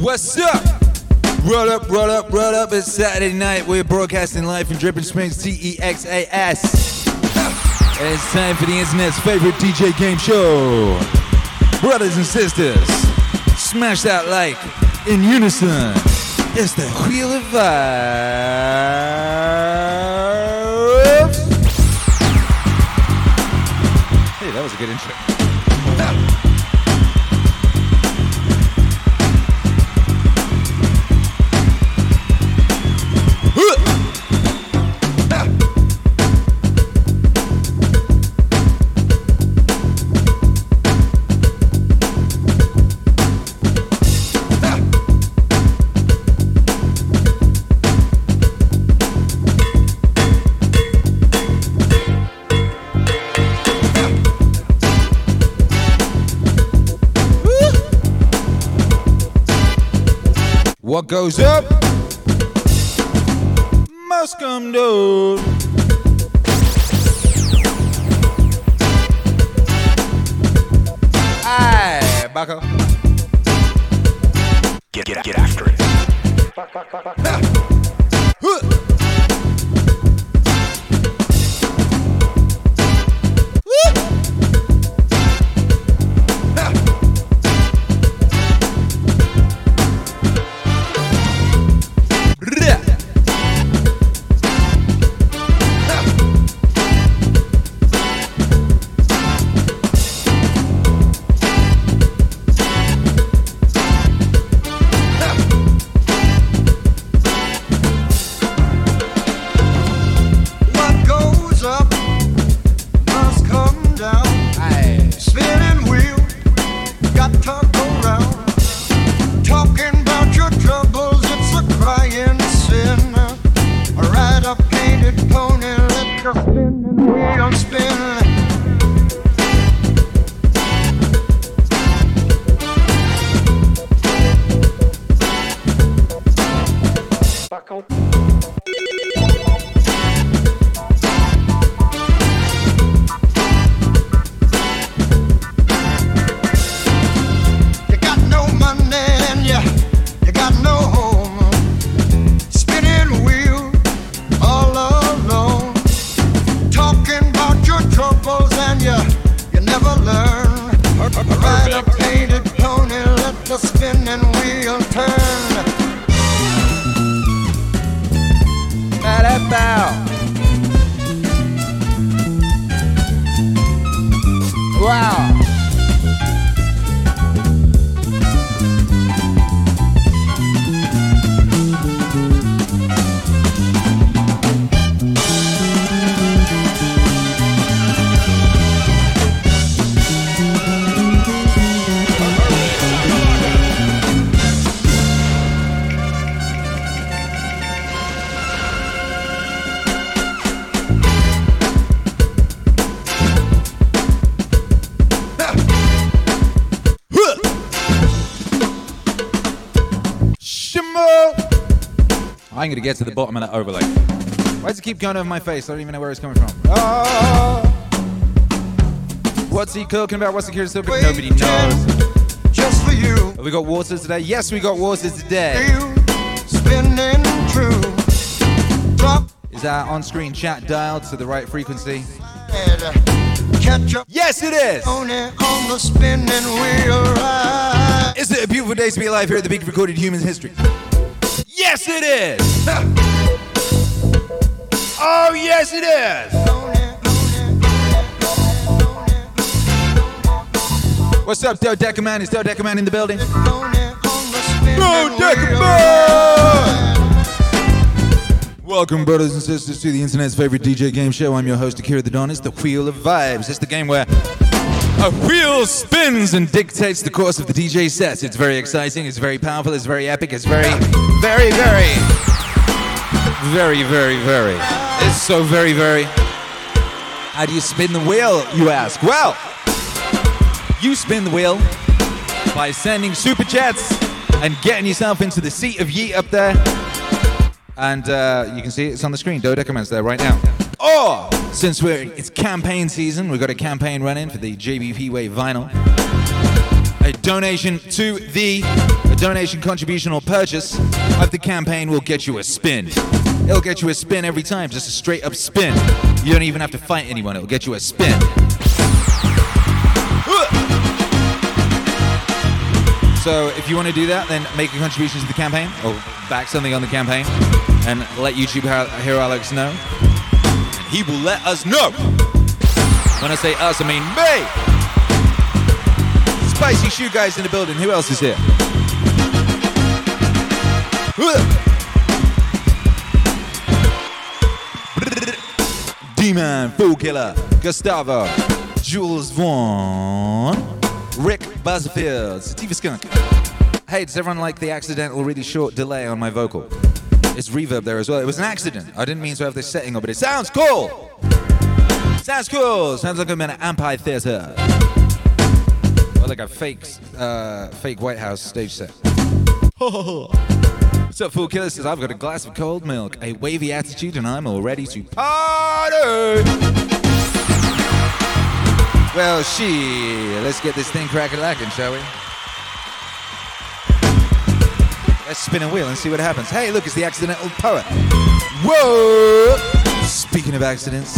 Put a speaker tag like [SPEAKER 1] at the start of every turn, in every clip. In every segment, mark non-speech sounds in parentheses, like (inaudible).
[SPEAKER 1] What's up? Roll up, roll up, roll up. It's Saturday night. We're broadcasting live from Dripping Springs, T E X A S. And it's time for the internet's favorite DJ game show. Brothers and sisters, smash that like in unison. It's the Wheel of Vibes. Hey, that was a good intro. What goes up must come down. Gonna get to the bottom of that overlay. Why does it keep going over my face? I don't even know where it's coming from. Ah. What's he cooking about? What's he curious about? Nobody knows.
[SPEAKER 2] Just for you,
[SPEAKER 1] Have we got water today? Yes, we got water today.
[SPEAKER 2] spinning true.
[SPEAKER 1] Is our on-screen chat dialed to the right frequency?
[SPEAKER 2] up.
[SPEAKER 1] Yes, it is.
[SPEAKER 2] On the spinning wheel.
[SPEAKER 1] Is it a beautiful day to be alive here at the Big Recorded Human History? Yes, it is. (laughs) Oh, yes, it is. What's up, Dodeca Man? Is Dodeca Man in the building? Dodeca Man! Welcome, brothers and sisters, to the internet's favorite DJ game show. I'm your host, Akira the Don. It's the Wheel of Vibes. It's the game where a wheel spins and dictates the course of the DJ sets. It's very exciting, it's very powerful, it's very epic, it's very, very, very, very, very, very. It's so very, very. How do you spin the wheel, you ask? Well, you spin the wheel by sending super chats and getting yourself into the seat of Yeet up there. And uh, you can see it's on the screen. Dodecaman's there right now. Or, since we're it's campaign season, we've got a campaign running for the JBP Wave vinyl. A donation to the a donation, contribution, or purchase of the campaign will get you a spin. It'll get you a spin every time, just a straight up spin. You don't even have to fight anyone, it'll get you a spin. So if you want to do that, then make a contribution to the campaign or back something on the campaign and let YouTube Hero Alex know. He will let us know. When I say us, I mean me. Spicy shoe guys in the building. Who else is here? (laughs) D-Man, Fool Killer, Gustavo, Jules Vaughn. Rick Buzzfield, Sativa Skunk. Hey, does everyone like the accidental, really short delay on my vocal? It's reverb there as well. It was an accident. I didn't mean to have this setting up, but it sounds cool. Sounds cool. Sounds like I'm in an amphitheater. Or like a fake, uh, fake White House stage set. (laughs) What's up, Fool Killer? Says I've got a glass of cold milk, a wavy attitude, and I'm all ready to party. Well, she. Let's get this thing cracking lacking, shall we? Let's spin a wheel and see what happens. Hey, look, it's the accidental poet. Whoa! Speaking of accidents.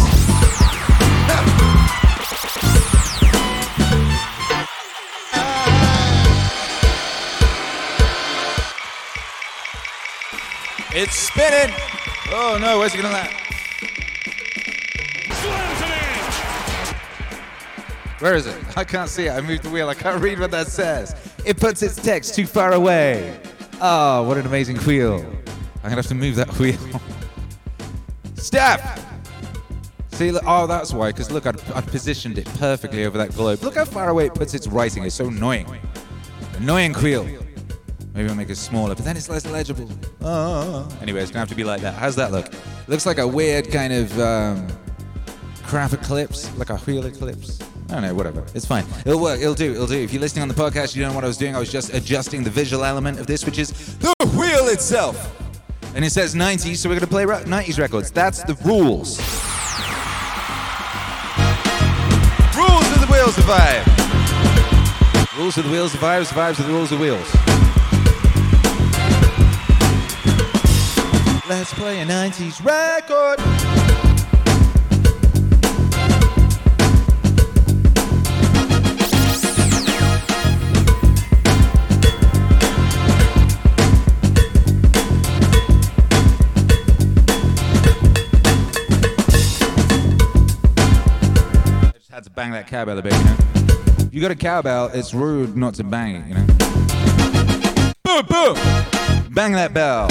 [SPEAKER 1] It's spinning! Oh no, where's it gonna land? Where is it? I can't see it. I moved the wheel. I can't read what that says. It puts its text too far away. Oh, what an amazing wheel. I'm gonna have to move that wheel. Steph! See, look, oh, that's why, because look, I'd, positioned it perfectly over that globe. Look how far away it puts its writing. It's so annoying. Annoying wheel. Maybe I'll make it smaller, but then it's less legible. Oh. Anyway, it's gonna have to be like that. How's that look? Looks like a weird kind of um, crap eclipse, like a wheel eclipse. I don't know, whatever. It's fine. It'll work. It'll do. It'll do. If you're listening on the podcast, you know what I was doing. I was just adjusting the visual element of this, which is the wheel itself. And it says 90s, so we're going to play 90s records. That's the rules. Rules of the wheel survive. Rules of the wheel survive, survives of the rules of wheels. Let's play a 90s record. Bang that cowbell a bit, you know. If you got a cowbell, it's rude not to bang it, you know. Boom, boom! Bang that bell.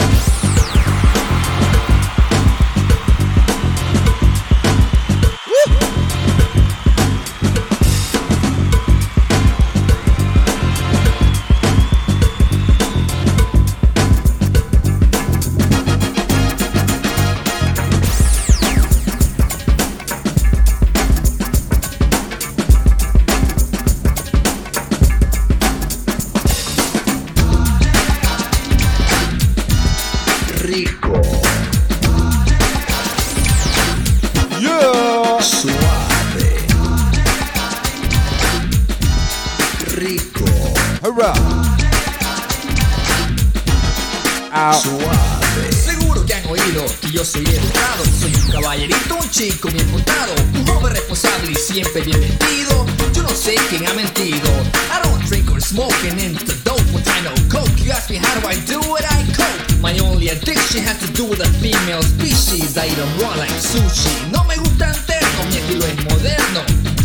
[SPEAKER 3] Seguro
[SPEAKER 4] que han oído que yo soy educado. Soy un caballerito, un chico bien montado. Un joven responsable y siempre bien vestido. Yo no sé quién ha mentido. I don't drink or smoke and into the dope. But I know coke. You ask me how do I do it, I cope. My only addiction has to do with the female species. I eat them raw like sushi. No me gusta entero, mi estilo es moderno.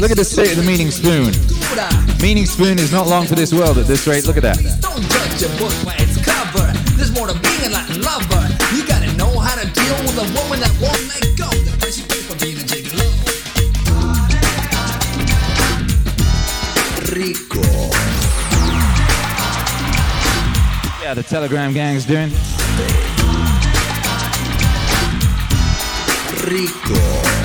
[SPEAKER 1] Look at the state of the meaning spoon. Meaning spoon is not long for this world at this rate. Look at that. Don't judge a book by its cover. There's more to being a Latin lover. You gotta know how to deal with a woman that won't let go. The price you pay for being a gigolo. Rico. Yeah, the Telegram gang's doing. Rico.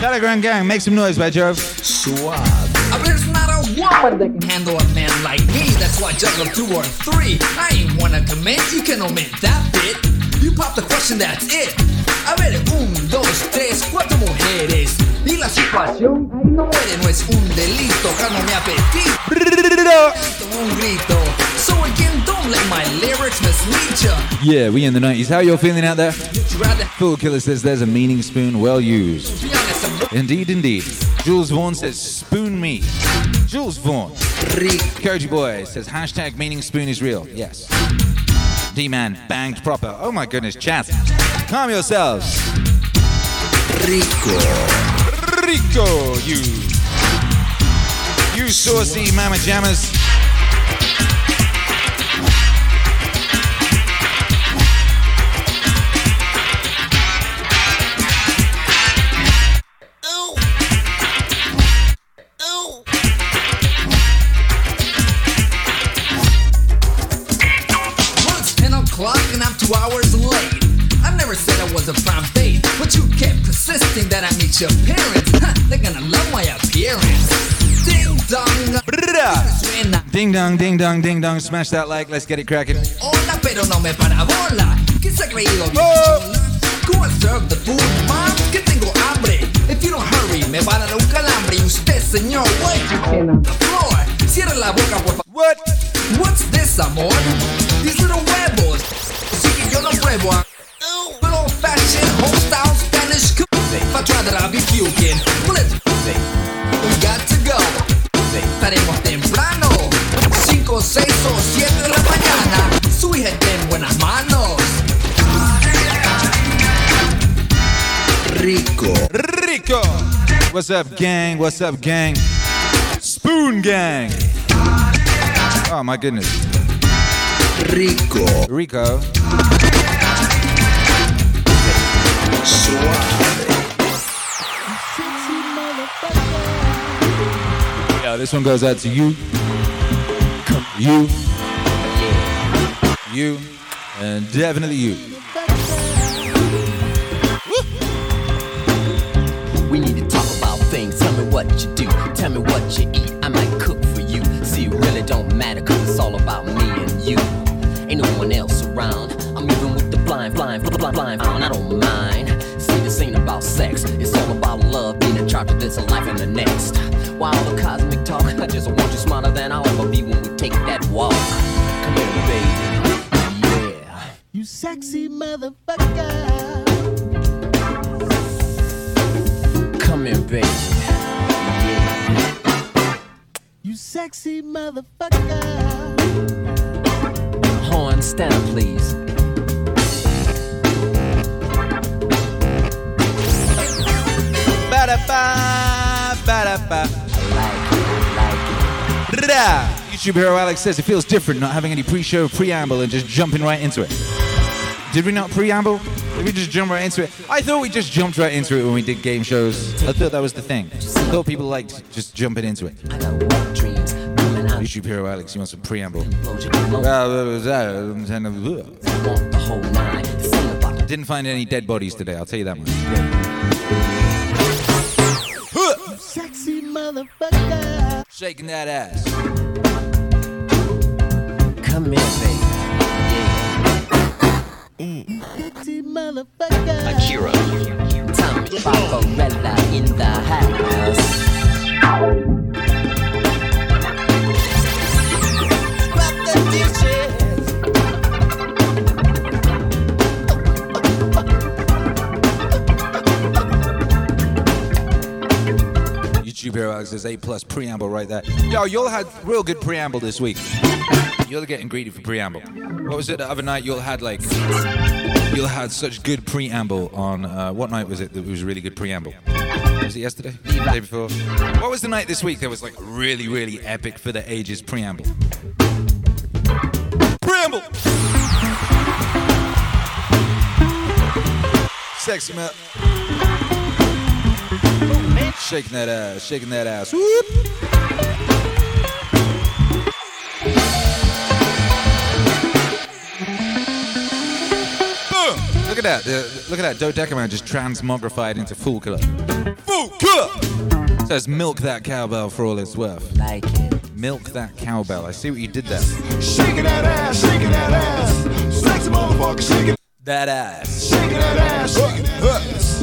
[SPEAKER 1] Telegram gang, make some noise, by Jove. Suave. I there's not a woman that can handle a man like me. That's why juggle two or three. I ain't wanna commit, you can omit that bit. You pop the question, that's it. A ver, un, dos, tres, cuatro mujeres. Y la situación no muere, no es un delito.
[SPEAKER 4] calmo mi apetito. Un grito. So again, don't let my lyrics mislead ya.
[SPEAKER 1] Yeah, we in the 90s. How y'all feeling out there?
[SPEAKER 4] You
[SPEAKER 1] Fool Killer says there's a meaning spoon well used.
[SPEAKER 4] Be honest, I'm
[SPEAKER 1] Indeed, indeed. Jules Vaughn says spoon me. Jules Vaughn. Koji Boy says hashtag meaning spoon is real. Yes. D Man banged proper. Oh my goodness, chat. Calm yourselves.
[SPEAKER 4] Rico.
[SPEAKER 1] Rico, you. You saucy mama jammers.
[SPEAKER 4] That I meet your parents. Huh, they're gonna love my appearance. Ding dong. Suena.
[SPEAKER 1] Ding dong, ding dong, ding dong. Smash that like. Let's get it cracking.
[SPEAKER 4] Hola, pero no me parabola. ¿Quién se ha creído bien
[SPEAKER 1] Oh.
[SPEAKER 4] chola? Go and serve the food, mom, que tengo hambre. If you don't hurry, me va a dar un calambre. Y usted, señor, wait on the floor. Cierra la boca, por favor.
[SPEAKER 1] What?
[SPEAKER 4] What's this, amor? These little huevos. Sí que yo no pruebo. Good old fashioned, home style Spanish cooking. If I try that, I'll be puking. Well, let's We got to go. Estaremos temprano. 5, 6 o 7 de la mañana. Su hija está en buenas manos. Rico.
[SPEAKER 1] Rico. What's up, gang? What's up, gang? Spoon Gang. Oh my goodness.
[SPEAKER 4] Rico.
[SPEAKER 1] Rico. This one goes out to you. You. You. And definitely you.
[SPEAKER 3] We need to talk about things. Tell me what you do. Tell me what you eat. I might cook for you. See, it really don't matter, cause it's all about me and you. Ain't no one else around. I'm even with the blind, blind, blind, blind, blind. I don't mind. See, this ain't about sex. It's all about love, being in charge of this life and the next. While the cosmic
[SPEAKER 1] YouTube hero Alex says it feels different not having any pre-show preamble and just jumping right into it. Did we not preamble? Did we just jump right into it? I thought we just jumped right into it when we did game shows. I thought that was the thing. I thought people liked just jumping into it.
[SPEAKER 3] I got wet dreams coming out.
[SPEAKER 1] YouTube hero Alex, you want some preamble?
[SPEAKER 3] Blows your blow.
[SPEAKER 1] Well, what was that? Kind of, ugh.
[SPEAKER 3] want the whole nine. Sing about the
[SPEAKER 1] Didn't find any dead bodies today, I'll tell you that much.
[SPEAKER 5] Sexy motherfucker.
[SPEAKER 1] Shaking that ass.
[SPEAKER 3] Come here, baby.
[SPEAKER 5] Eh. Motherfucker.
[SPEAKER 3] Akira. Tommy Barbarella in the house.
[SPEAKER 5] Drop the dishes.
[SPEAKER 1] Hero Alex says A plus preamble right there. Yo, y'all had real good preamble this week. You're getting greedy for preamble. What was it the other night? You'll had like you'll had such good preamble on uh, what night was it that was really good preamble? Was it yesterday? The day before? What was the night this week that was like really, really epic for the ages preamble? Preamble! Sexy man. Shaking that ass, shaking that ass. Whoop. Look at that. Uh, look at that. Dodecaman just transmogrified into Fool Killer. Fool Killer! Says milk that cowbell for all it's worth.
[SPEAKER 3] Like it.
[SPEAKER 1] Milk that cowbell. I see what you did there.
[SPEAKER 6] Shaking that ass, shaking that ass. Sexy motherfucker, shaking,
[SPEAKER 1] That ass.
[SPEAKER 6] shaking that ass, shaking that ass.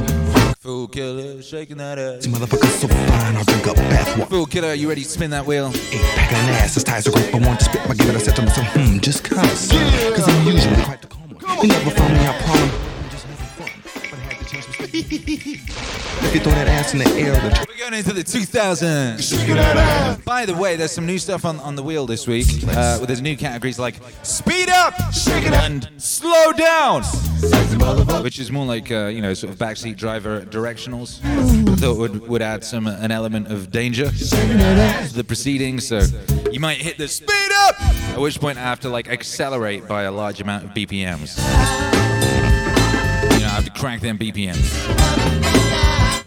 [SPEAKER 1] Fool killer, shaking that ass.
[SPEAKER 7] Motherfucker so fine, I'll drink up bathwater.
[SPEAKER 1] Fool killer, you ready to spin that wheel?
[SPEAKER 7] Eight pack of an ass, as as a grape. I want to spit my give it a set to myself. Hmm, just kinda son. Cause I'm usually quite the calm one. You never found me out problem. If you throw that ass in the air, the
[SPEAKER 1] We're going into the 2000s. By the way, there's some new stuff on, on the wheel this week. Uh, there's new categories like speed up and slow down, which is more like uh, you know sort of backseat driver directionals. I thought would would add some an element of danger to the proceedings. So you might hit the speed up, at which point I have to like accelerate by a large amount of BPMs. Have to crank them BPMs.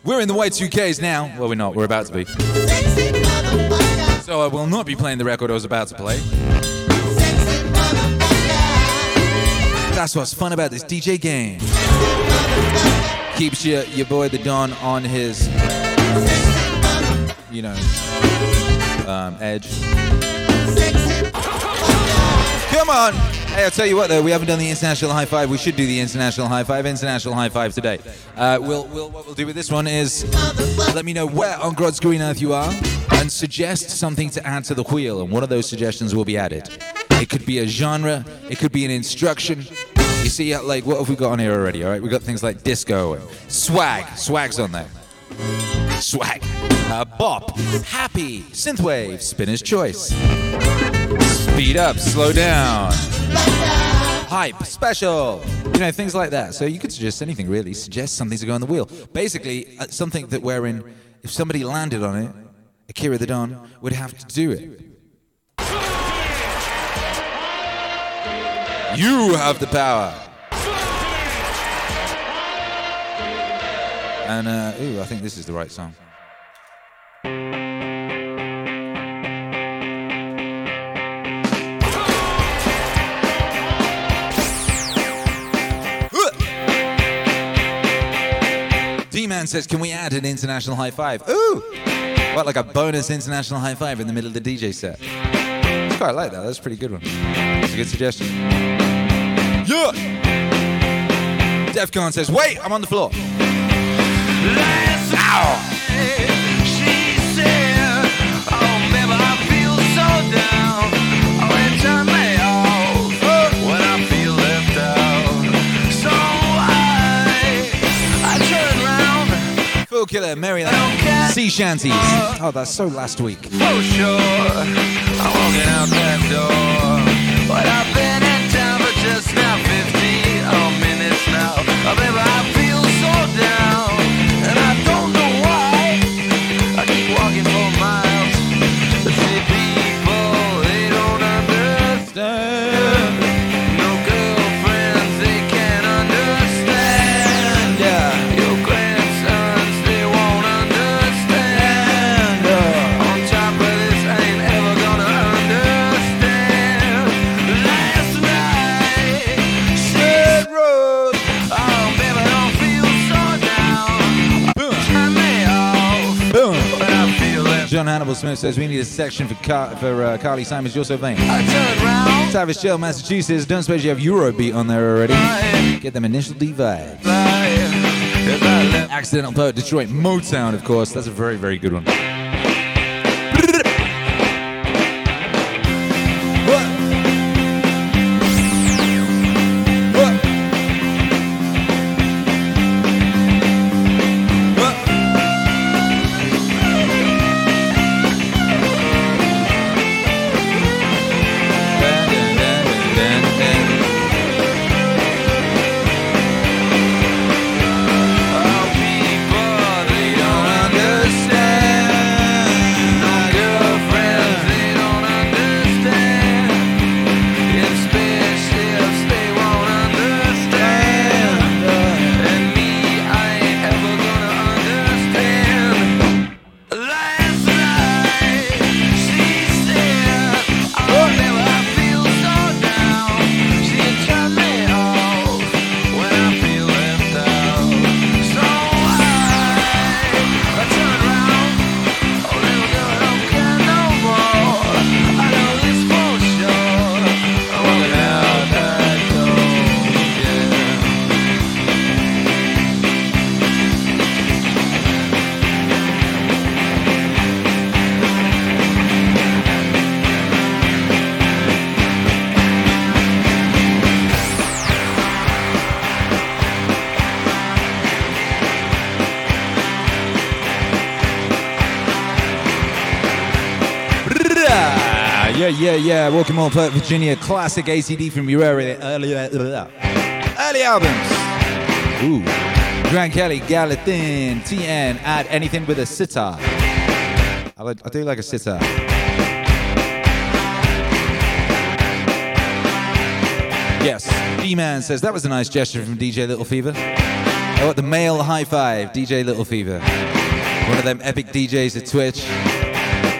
[SPEAKER 1] We're in the Y2Ks now. Well, we're not. We're about to be. So I will not be playing the record I was about to play. That's what's fun about this DJ game. Keeps your, your boy the Don on his, you know, um, edge. Come on! Hey, I'll tell you what though, we haven't done the international high five. We should do the international high five. International high five today. Uh, we'll, we'll, what we'll do with this one is let me know where on God's green earth you are and suggest something to add to the wheel. And one of those suggestions will be added. It could be a genre. It could be an instruction. You see, like, what have we got on here already? All right, we've got things like disco and swag. Swag's on there. Swag. Uh, bop. Happy. Synthwave. Spinner's choice. Speed up. Slow down. Hype. Special. You know, things like that. So you could suggest anything, really. Suggest something to go on the wheel. Basically, uh, something that wherein, if somebody landed on it, Akira the Don would have to do it. You have the power. And, uh, ooh, I think this is the right song. D-Man says, can we add an international high five? Ooh! What, like a bonus international high five in the middle of the DJ set? I quite like that. That's a pretty good one. That's a good suggestion. Yeah! Defcon says, wait, I'm on the floor. Ow! Killer, Maryland, Sea Shanties. Oh, that's so last week.
[SPEAKER 8] For sure, I'm walking out that door. But I've been in town for just now 15 oh, minutes now. Oh, baby,
[SPEAKER 1] Hannibal Smith says we need a section for Car- for uh, Carly Simons. You're so vain.
[SPEAKER 8] Turn round.
[SPEAKER 1] Massachusetts. Don't suppose you have Eurobeat on there already. Get them initial D vibes.
[SPEAKER 8] If I left
[SPEAKER 1] Accidental Poet, Detroit, Motown, of course. That's a very, very good one. Walking Virginia. Classic ACD from your early, early, early albums. Ooh. Grand Kelly, Gallatin, TN. Add anything with a sitar. I, like, I do like a sitar. Yes. D-Man says that was a nice gesture from DJ Little Fever. I want the male high five, DJ Little Fever. One of them epic DJs at Twitch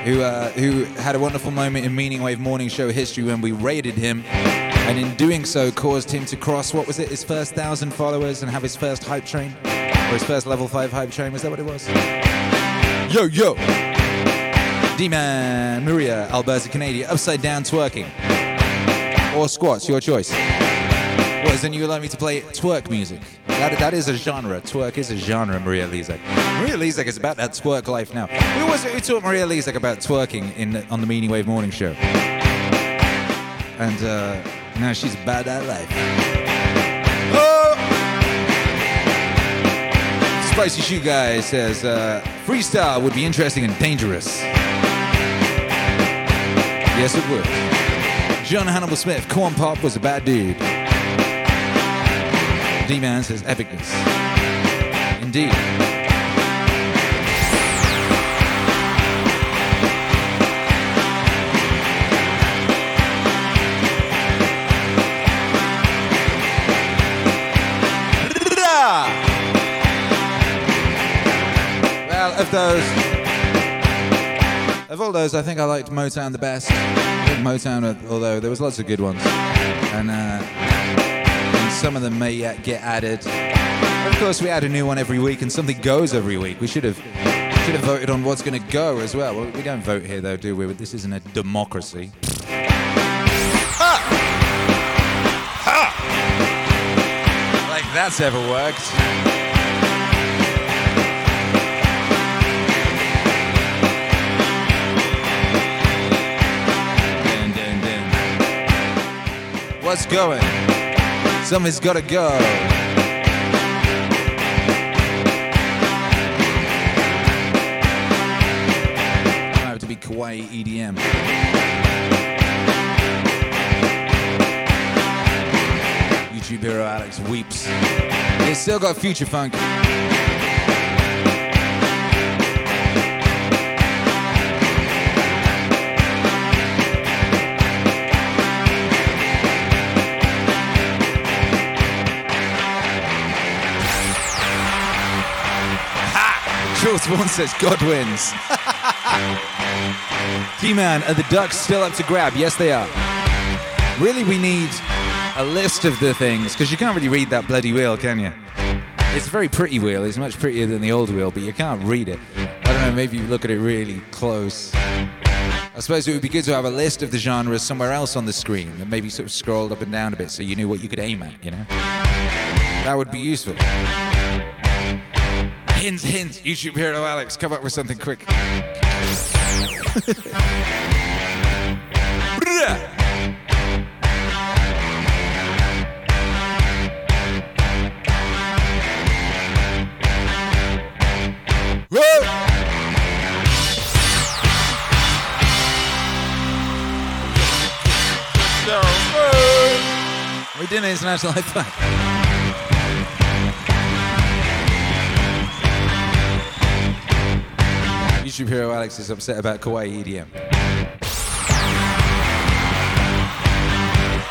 [SPEAKER 1] who uh, who had a wonderful moment in Meaning Wave Morning Show history when we raided him, and in doing so caused him to cross what was it, his first thousand followers and have his first hype train, or his first level five hype train. Was that what it was? Yo yo. D-Man, Maria, Alberta, Canada, upside down twerking, or squats, your choice. Is then you like me to play twerk music? That, that is a genre. Twerk is a genre, Maria Lezak. Maria Lezak is about that twerk life now. Who was it who taught Maria Lezak about twerking in on the Meaning Wave Morning Show? And uh, now she's about that life. Oh! Spicy Shoe Guy says, uh, freestyle would be interesting and dangerous. Yes, it would. John Hannibal Smith, Corn Pop was a bad dude. D-Man epicness. Indeed. Well, of those, of all those, I think I liked Motown the best. Motown, although there was lots of good ones, and, uh, some of them may yet get added. Of course, we add a new one every week, and something goes every week. We should have should have voted on what's going to go as well. well. We don't vote here, though, do we? This isn't a democracy. Ha! Ha! Like that's ever worked. What's going? Something's gotta go. Kawaii EDM. YouTube hero Alex weeps. He's still got future funk. Jules Vaughn says God wins. T-Man, are the Ducks still up to grab? Yes, they are. Really, we need a list of the things, because you can't really read that bloody wheel, can you? It's a very pretty wheel. It's much prettier than the old wheel, but you can't read it. I don't know, maybe you look at it really close. I suppose it would be good to have a list of the genres somewhere else on the screen and maybe sort of scrolled up and down a bit so you knew what you could aim at, you know? That would be useful. Hints, hints. YouTube hero Alex, come up with something quick. Whoa! We did an international high five. YouTube hero Alex is upset about kawaii EDM.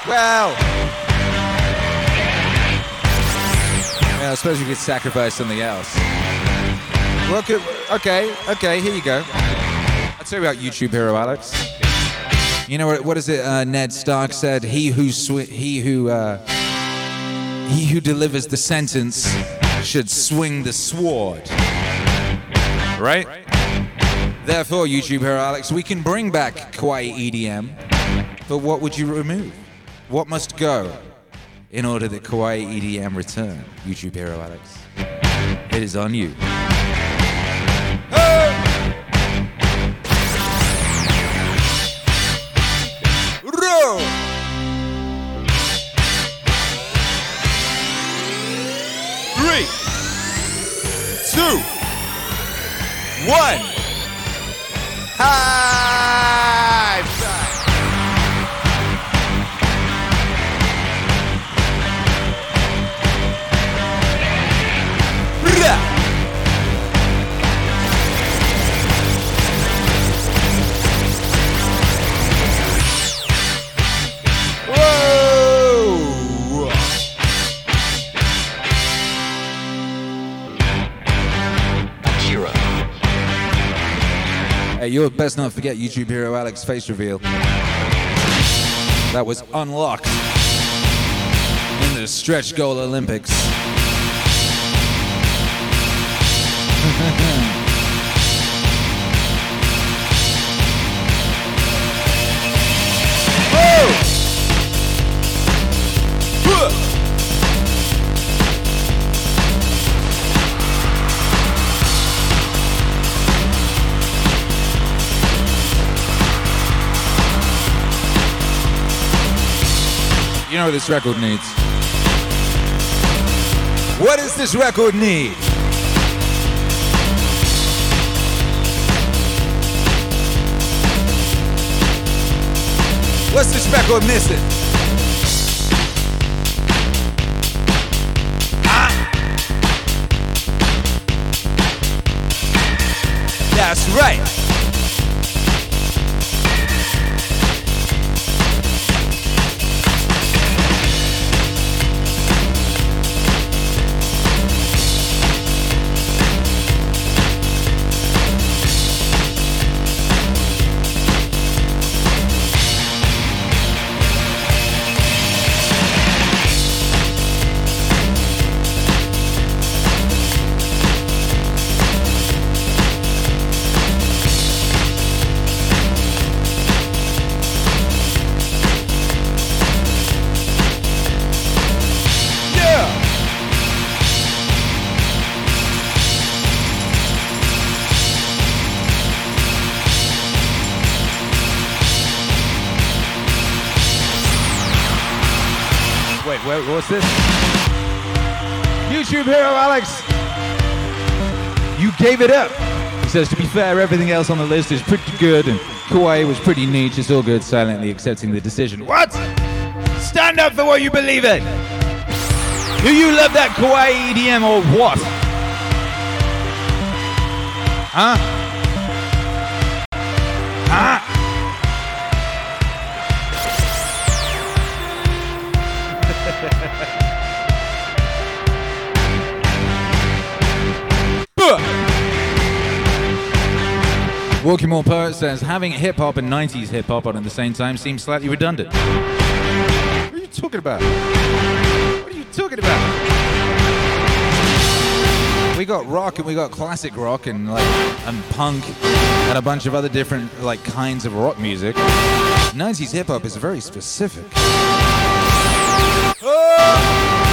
[SPEAKER 1] Well, yeah, I suppose we could sacrifice something else. Well, could, okay, okay, here you go. I'll tell you about YouTube hero Alex. You know what? What is it? Uh, Ned Stark said, "He who he who uh, he who delivers the sentence should swing the sword." Right? Therefore, YouTube hero Alex, we can bring back kawaii EDM, but what would you remove? What must go in order that kawaii EDM return? YouTube hero Alex, it is on you. Three, two, one. High Hey, you'll best not forget YouTube hero Alex face reveal. That was unlocked in the stretch goal Olympics. Know what this record needs? What does this record need? What's this record missing? Ah. That's right. What's this? YouTube hero Alex. You gave it up. He says, to be fair, everything else on the list is pretty good, and Kawaii was pretty neat. It's all good, silently accepting the decision. What? Stand up for what you believe in. Do you love that kawaii EDM or what? Huh? Walking More Poet says having hip hop and 90s hip hop on at the same time seems slightly redundant. What are you talking about? What are you talking about? We got rock and we got classic rock and like and punk and a bunch of other different like kinds of rock music. 90s hip hop is very specific.
[SPEAKER 9] erase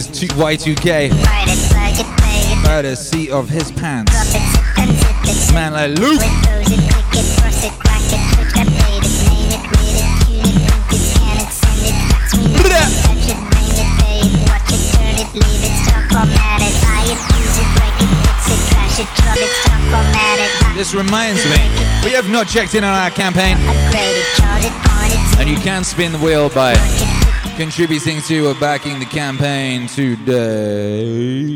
[SPEAKER 1] is two, Y2K. By the seat of his pants. Man like Luke. This reminds me, we have not checked in on our campaign. And you can spin the wheel by contributing to or backing the campaign today.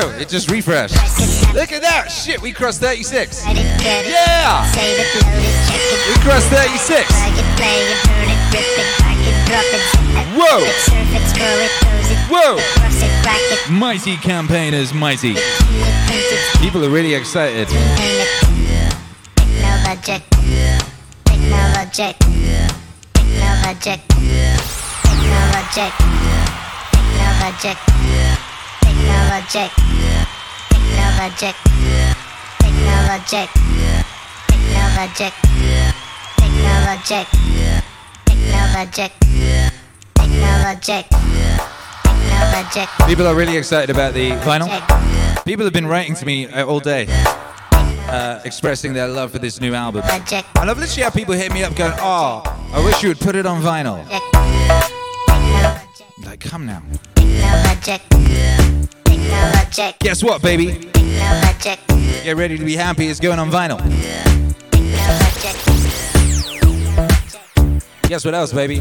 [SPEAKER 9] do? It
[SPEAKER 1] just refreshed. Look at that. Shit, we crossed 36. Yeah. We crossed 36. Whoa. Whoa. Mighty campaigners, mighty. People are really excited.
[SPEAKER 9] Technologic. Technologic. Technologic. Technologic. Technologic. Technologic. Technologic. Technologic. Technologic. Technologic. Technologic. Technologic.
[SPEAKER 1] People are really excited about the vinyl. People have been writing to me uh, all day, uh, expressing their love for this new album. And I've literally had people hit me up going, oh, I wish you would put it on vinyl. Like, come now.
[SPEAKER 9] Technologic. Technologic.
[SPEAKER 1] Guess what, baby?
[SPEAKER 9] Technologic.
[SPEAKER 1] Get ready to be happy. It's going on vinyl. Guess what else, baby?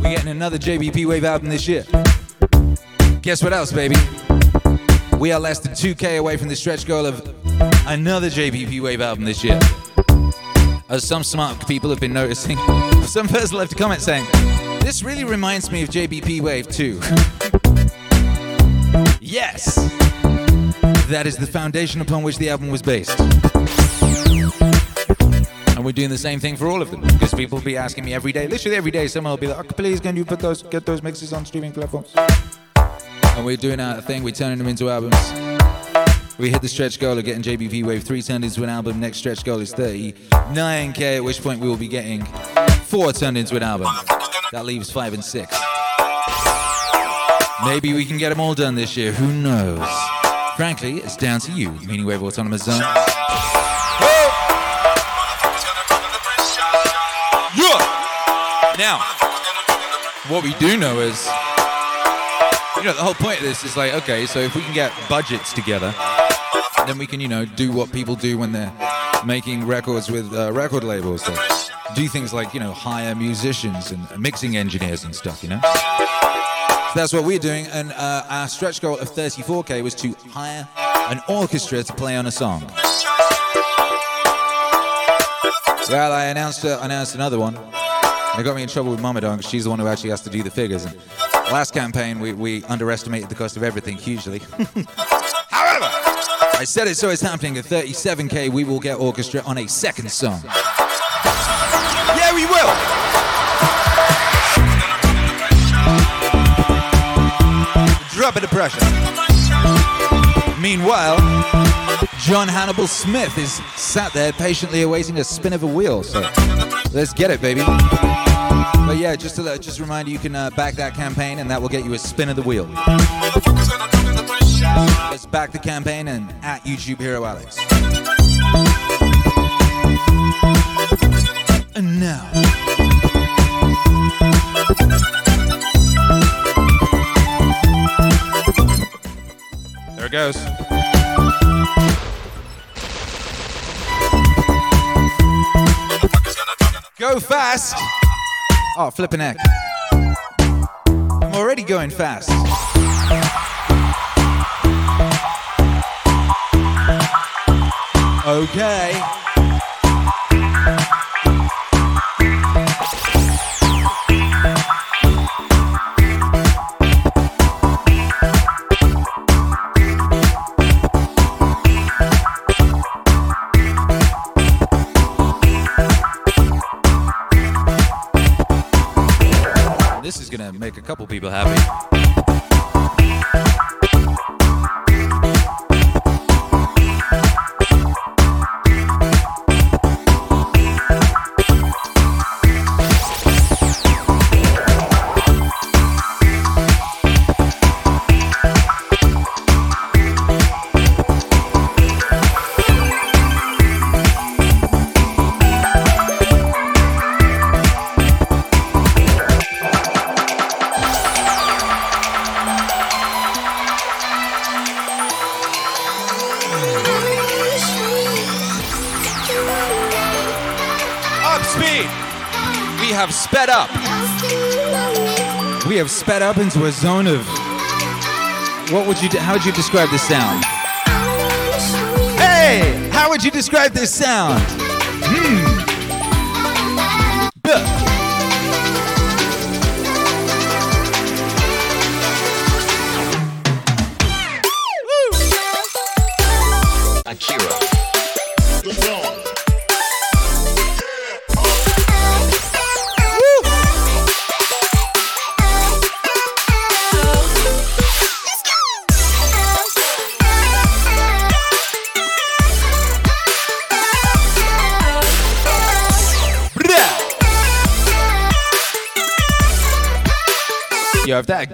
[SPEAKER 1] We're getting another JBP Wave album this year. Guess what else, baby? We are less than 2K away from the stretch goal of another JBP Wave album this year. As some smart people have been noticing, (laughs) some person left a comment saying, This really reminds me of JBP Wave 2. yes! That is the foundation upon which the album was based. And we're doing the same thing for all of them because people will be asking me every day, literally every day, someone will be like, oh, "Please, can you put those, get those mixes on streaming platforms?" And we're doing our thing. We're turning them into albums. We hit the stretch goal of getting JBP Wave 3 turned into an album. Next stretch goal is 39k, at which point we will be getting four turned into an album. That leaves five and six. Maybe we can get them all done this year. Who knows? Frankly, it's down to you, Meaning Wave Autonomous Zone. Yeah. Now, what we do know is You know, the whole point of this is like, okay, so if we can get budgets together, then we can, you know, do what people do when they're making records with uh, record labels. Do things like, you know, hire musicians and mixing engineers and stuff, you know? So that's what we're doing, and uh, our stretch goal of 34k was to hire an orchestra to play on a song. Well, I announced uh, announced another one. It got me in trouble with Mama Don because she's the one who actually has to do the figures. And last campaign, we, we underestimated the cost of everything hugely. (laughs) I said it, so it's happening. At 37k, we will get orchestra on a second song. Yeah, we will. Drop it the pressure. Meanwhile, John Hannibal Smith is sat there patiently awaiting a spin of a wheel. So let's get it, baby. But yeah, just to just remind you, you can uh, back that campaign, and that will get you a spin of the wheel. Let's back the campaign and at YouTube Hero Alex. And now. There it goes. Go fast. Oh, flipping heck. I'm already going fast. Okay. This is gonna make a couple people happy. Sped up into a zone of. What would you? How would you describe this sound? Hey, how would you describe this sound? Hmm.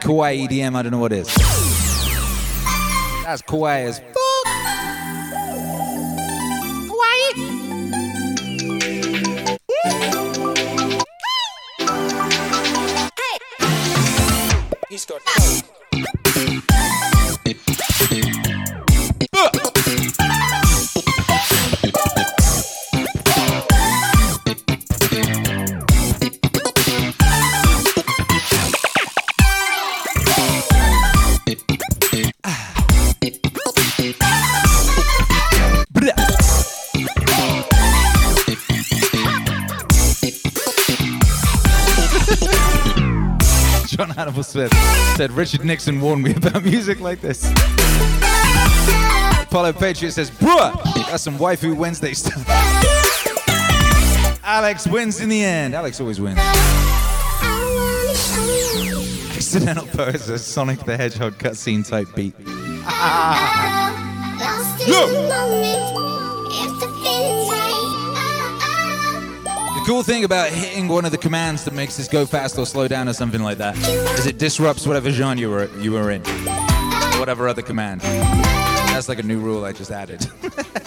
[SPEAKER 1] Kawaii EDM, I don't know what is. That's kawaii as fuck. John Hannibal Smith said Richard Nixon warned me (laughs) about music like this. Apollo Patriot says, Bruh, that's some waifu Wednesday stuff. Alex wins in the end. Alex always wins. Accidental pose, a Sonic the Hedgehog cutscene type beat. Ah. The cool thing about hitting one of the commands that makes this go fast or slow down or something like that is it disrupts whatever genre you were, you were in. Whatever other command. That's like a new rule I just added. (laughs)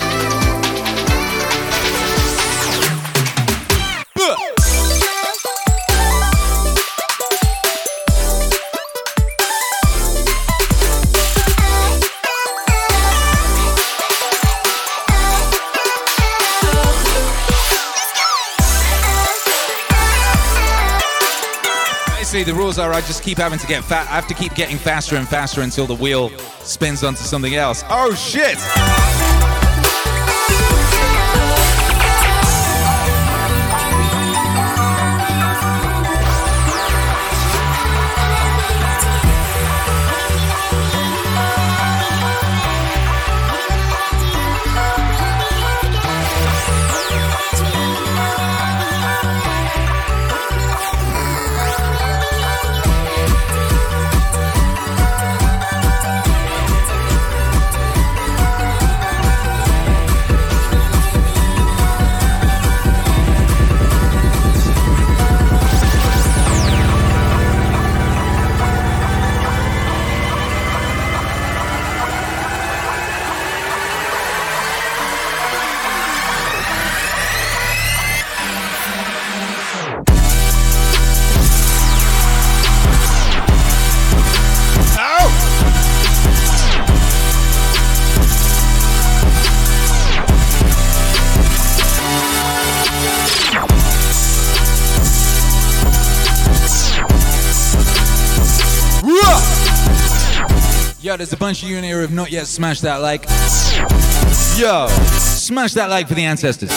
[SPEAKER 1] the rules are I just keep having to get fat. I have to keep getting faster and faster until the wheel spins onto something else. Oh shit! There's a bunch of you in here who have not yet smashed that like. Yo, smash that like for the ancestors.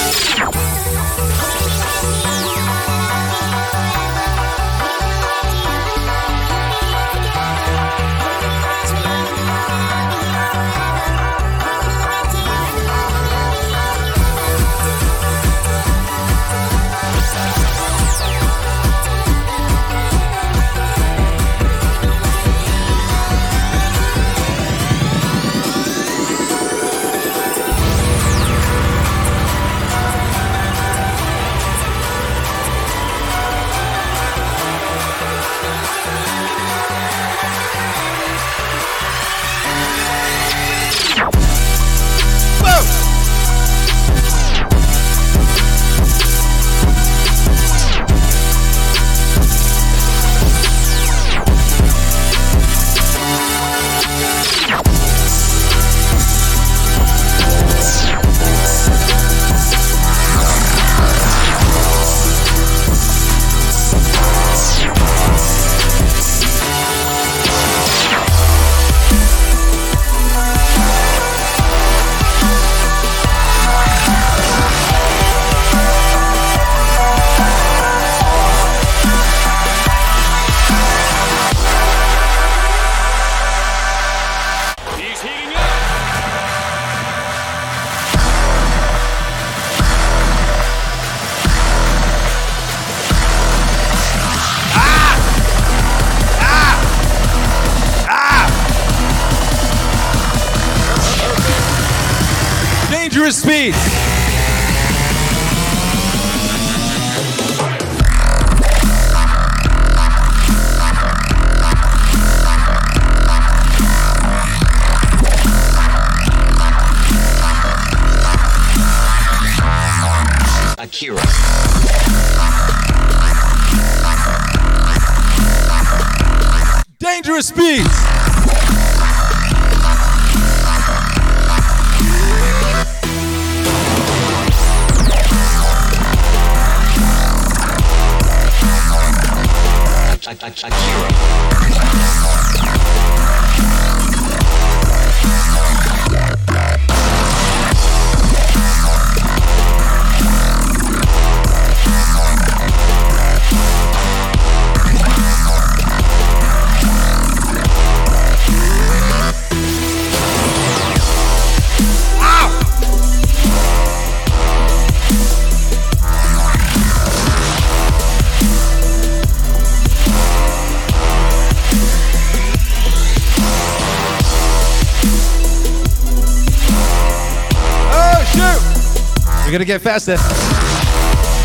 [SPEAKER 1] Get faster.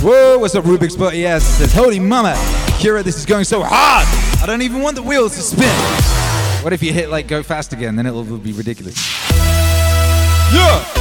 [SPEAKER 1] Whoa, what's up, Rubik's Butty ass? Says, holy mama, Kira, this is going so hard. I don't even want the wheels to spin. What if you hit like go fast again? Then it'll be ridiculous. Yeah!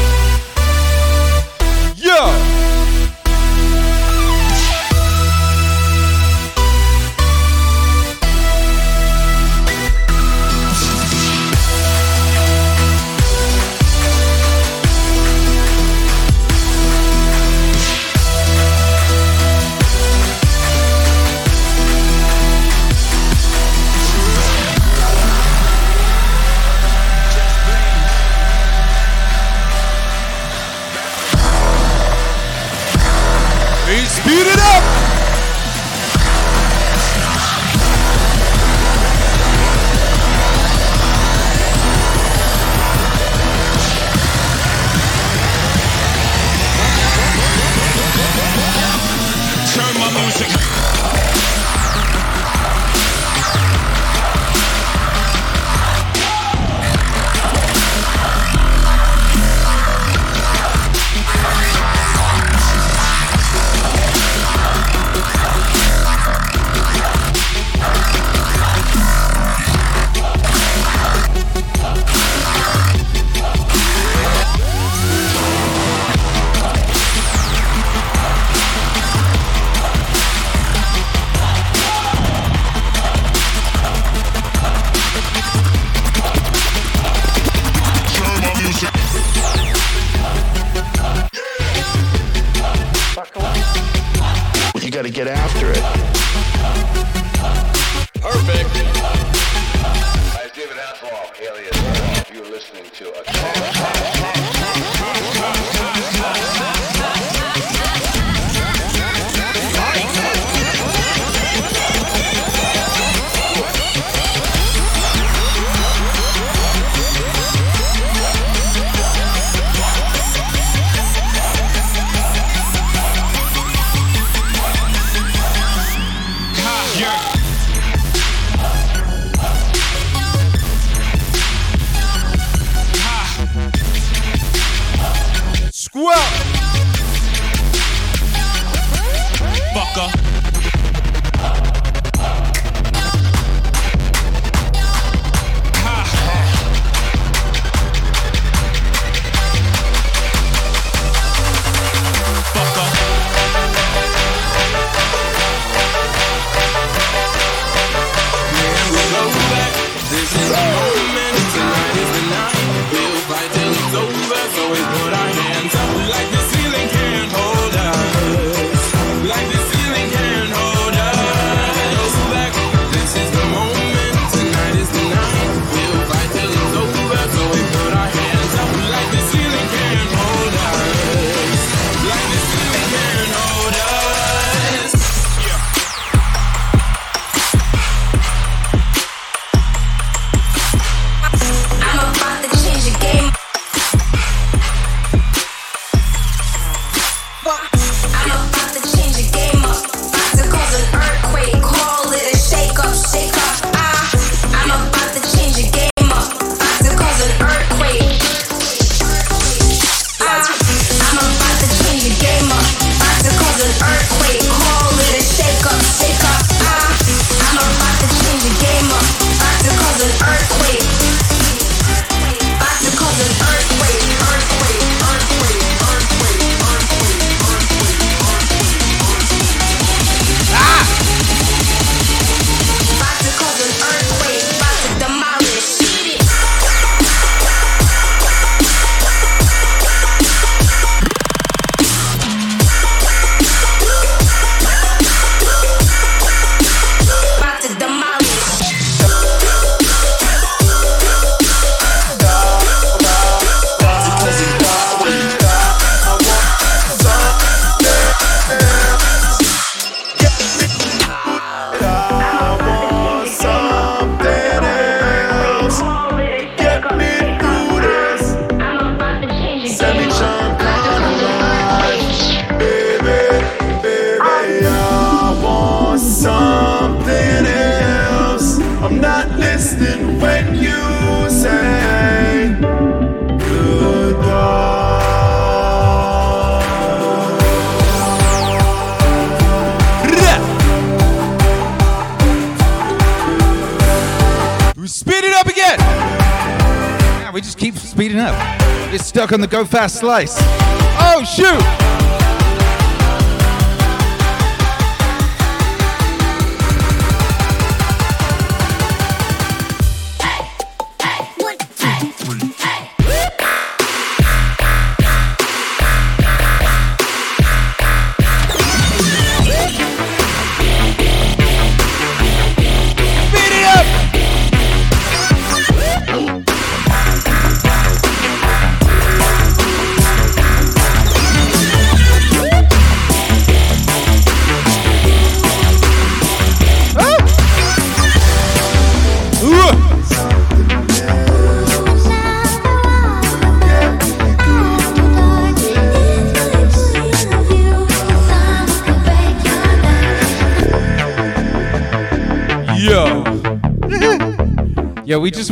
[SPEAKER 1] On the go fast slice.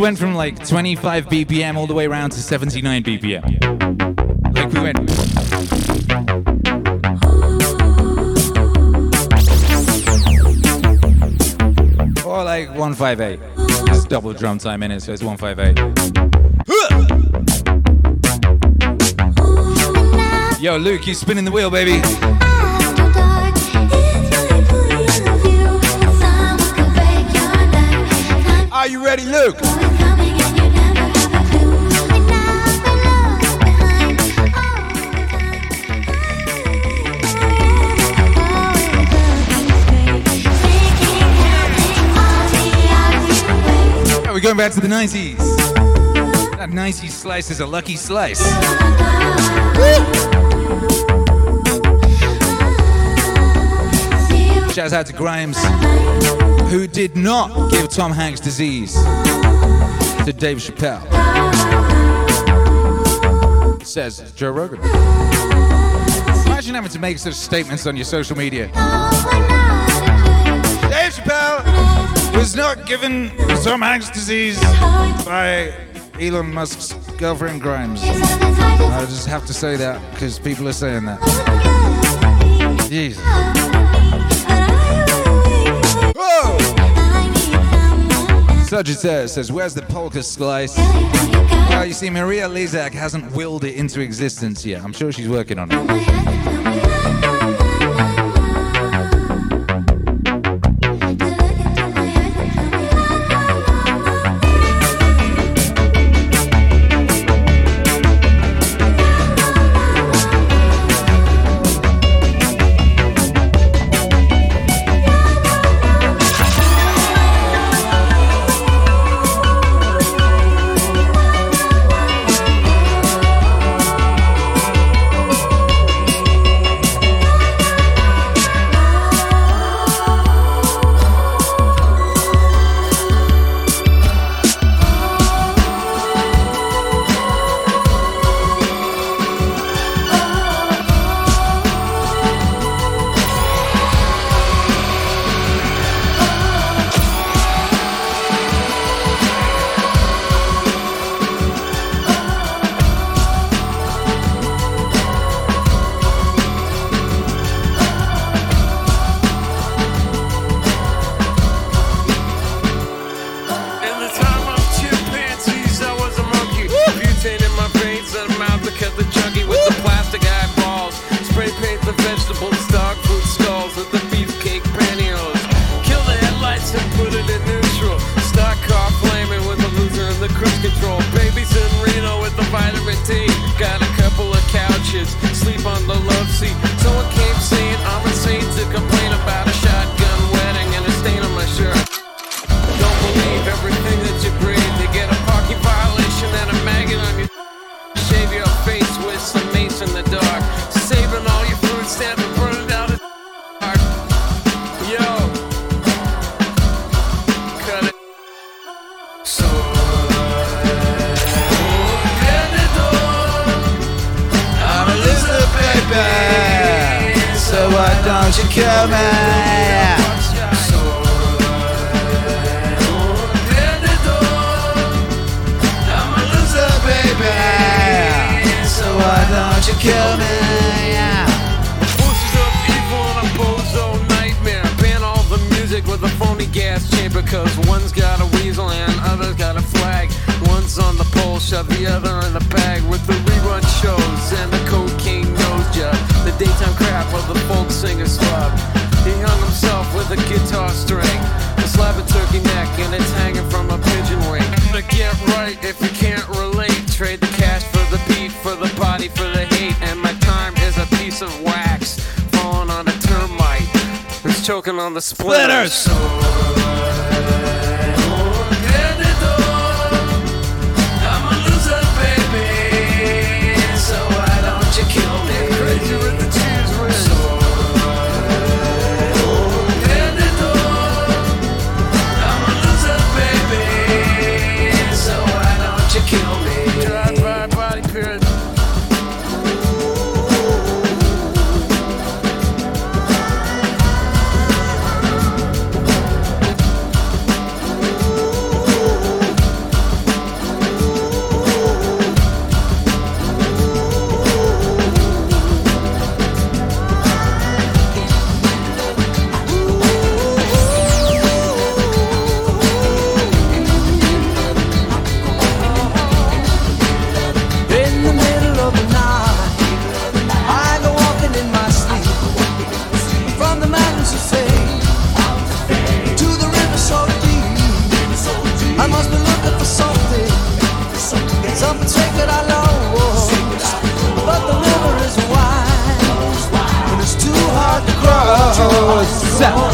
[SPEAKER 1] Went from like 25 BPM all the way around to 79 BPM. Like we went. Or like 158. It's double drum time in it, so it's 158. Yo, Luke, you spinning the wheel, baby. Are you ready, Luke? Going back to the 90s. That 90s slice is a lucky slice. Shouts out to Grimes, who did not give Tom Hanks disease to Dave Chappelle. Says Joe Rogan. Imagine having to make such statements on your social media. Dave Chappelle was not given Tom Hanks disease by Elon Musk's girlfriend Grimes. I just have to say that because people are saying that. Jesus. Whoa! Sagittarius says, Where's the polka slice? Well, you see, Maria Lizak hasn't willed it into existence yet. I'm sure she's working on it. Why don't you kill me? I'm a loser, baby. So why don't you kill me?
[SPEAKER 10] Forces of evil and a bozo nightmare. Ban all the music with a phony gas chamber. Cause one's got a weasel and other's got a flag. One's on the pole, shove the other in the bag. With the rerun shows and the cocaine nose job. Daytime crap of the folk singer slub. He hung himself with a guitar string. A slab of turkey neck and it's hanging from a pigeon wing. To get right if you can't relate. Trade the cash for the beat, for the body, for the hate. And my time is a piece of wax falling on a termite. It's choking on the splitters. I'm
[SPEAKER 11] Even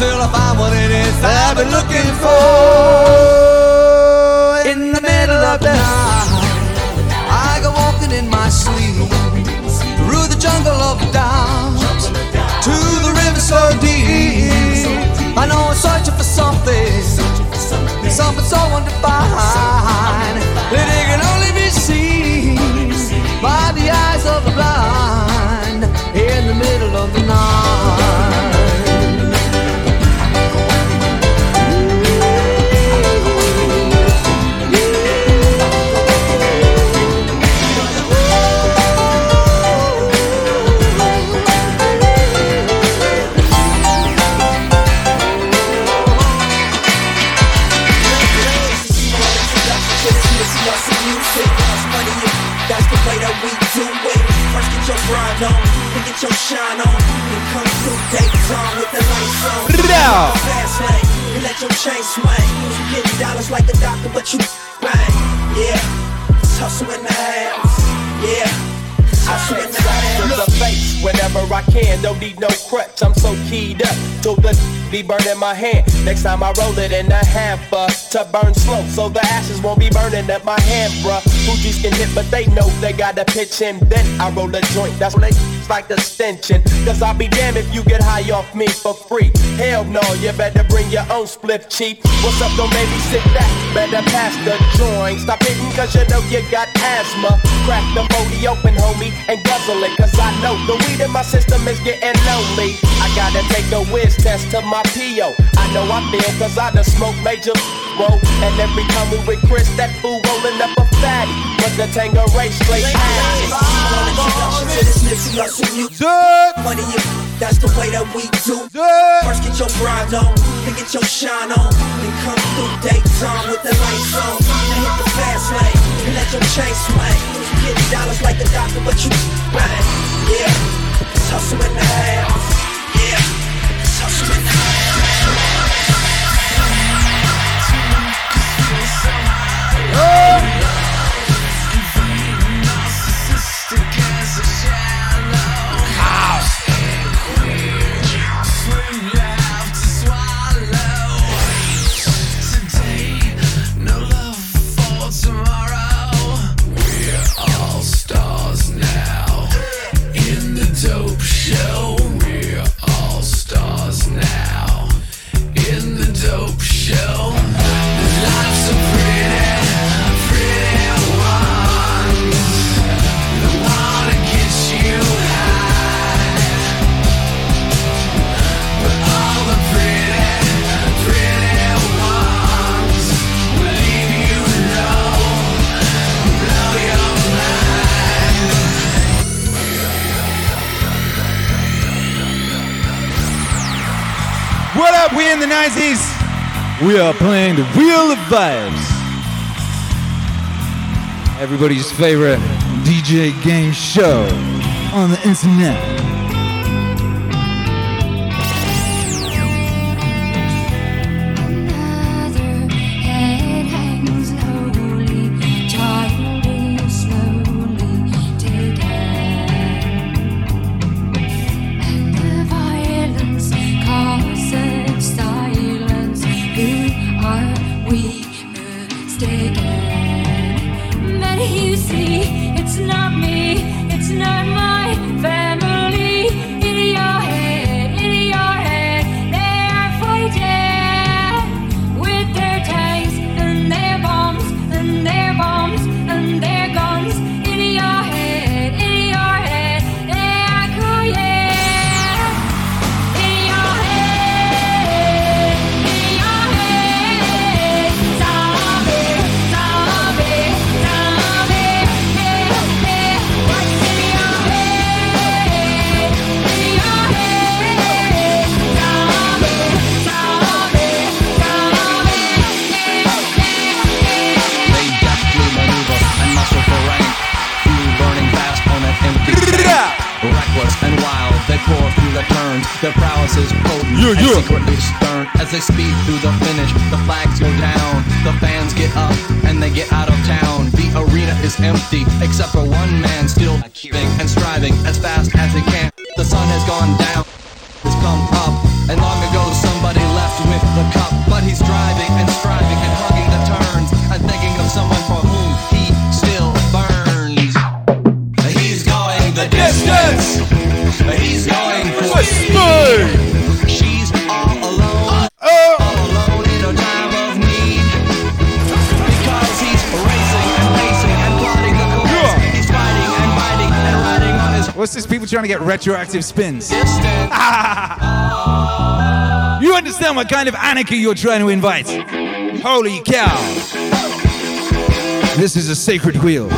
[SPEAKER 11] until I find what it is I've been looking for. In the middle of the night, I go walking in my sleep through the jungle of doubt to the river so deep. I know I'm searching for something, something so undefined
[SPEAKER 1] Now.
[SPEAKER 12] Fast lane, and like doctor, you. Yeah, hustle in the. Yeah. I
[SPEAKER 13] to the face whenever I can. Don't need no crutch, I'm so keyed up. So the be burning my hand. Next time I roll it in a hamper to burn slow, so the ashes won't be burning up my hand, bruh. Fuji's can hit, but they know they gotta pitch in. Then I roll a joint. That's when they seems like the stenching. Cause I'll be damned if you get high off me for free. Hell no, you better bring your own spliff cheap. What's up, don't make me sit back. Better pass the joint. Stop hitting cause you know you got asthma. Crack the 40 open, homie, and guzzle it. Cause I know the weed in my system is getting lonely. I gotta take a whiz test to my PO. I know I feel cause I done smoked major whoa. And every time we with Chris, that fool rolling up a fatty. But the Tango Ray straight ass.
[SPEAKER 12] To Hussle music. Money, you, that's the way that we do. First get your grind on, then get your shine on, then come through daytime with the lights on. Then hit the fast lane, and let your chain swing. Getting dollars like the doctor, but you bang. Yeah, it's hustle in the house. Yeah, it's hustle in the
[SPEAKER 1] Dope in the
[SPEAKER 14] 90s. We are playing the Wheel of Vibes. Everybody's favorite DJ game show on the internet. To get retroactive spins. (laughs) (laughs) you understand what kind of anarchy you're trying to invite? Holy cow! This is a sacred wheel.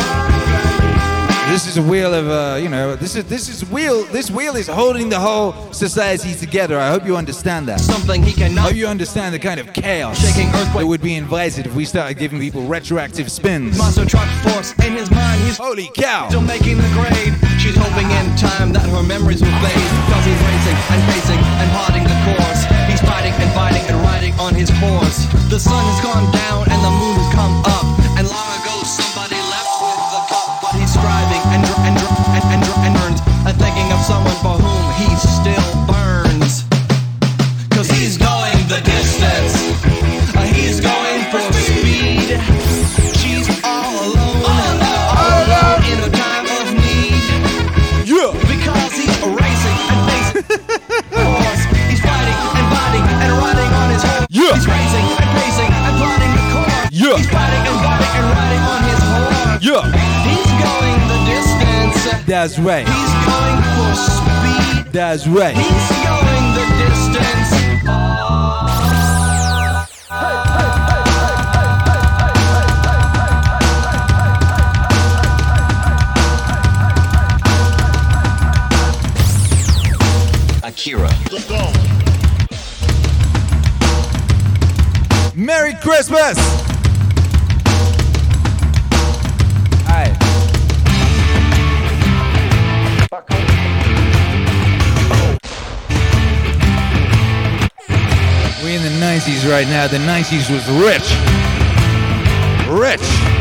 [SPEAKER 14] This is a wheel of, uh, you know, this is this is wheel. This wheel is holding the whole society together. I hope you understand that.
[SPEAKER 11] Something he cannot.
[SPEAKER 14] Hope you understand the kind of chaos that would be invited if we started giving people retroactive spins.
[SPEAKER 11] Monster truck force in his mind. He's
[SPEAKER 14] holy cow.
[SPEAKER 11] Still making the grade. She's hoping in time that her memories will fade. Cause he's racing and pacing and plotting the course. He's fighting and fighting and riding on his horse. The sun has gone down and the moon has come
[SPEAKER 1] right.
[SPEAKER 15] He's going for speed.
[SPEAKER 1] That's right. Right now. The 90s was rich. Rich.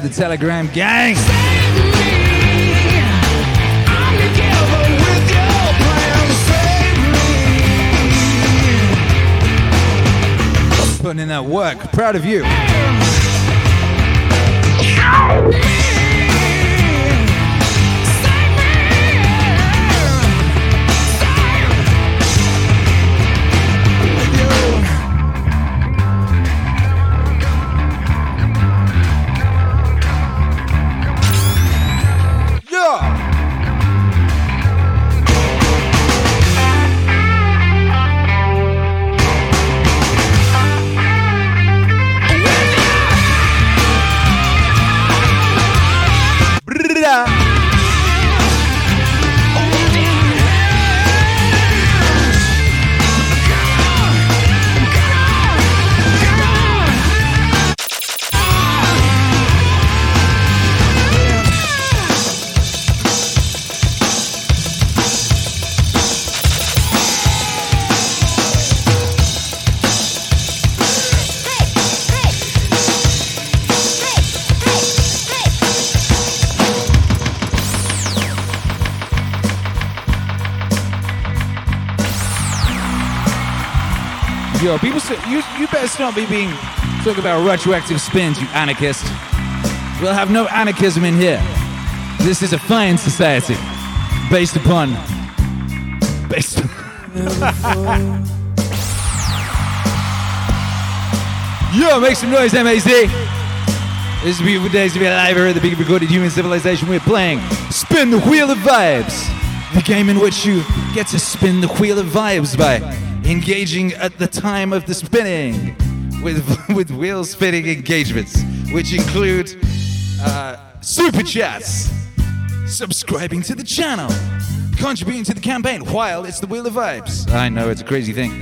[SPEAKER 1] To the Telegram gang. Putting in that work. Proud of you. Me being talking about retroactive spins, you anarchist. We'll have no anarchism in here. This is a fine society based upon based (laughs) Yo, make some noise, MAZ. This is beautiful days to be alive here at the Big Recorded Human Civilization. We're playing Spin the Wheel of Vibes, the game in which you get to spin the wheel of vibes by engaging at the time of the spinning with, (laughs) with wheel spinning engagements, which include uh, super chats, subscribing to the channel, contributing to the campaign while it's the Wheel of Vibes. I know it's a crazy thing.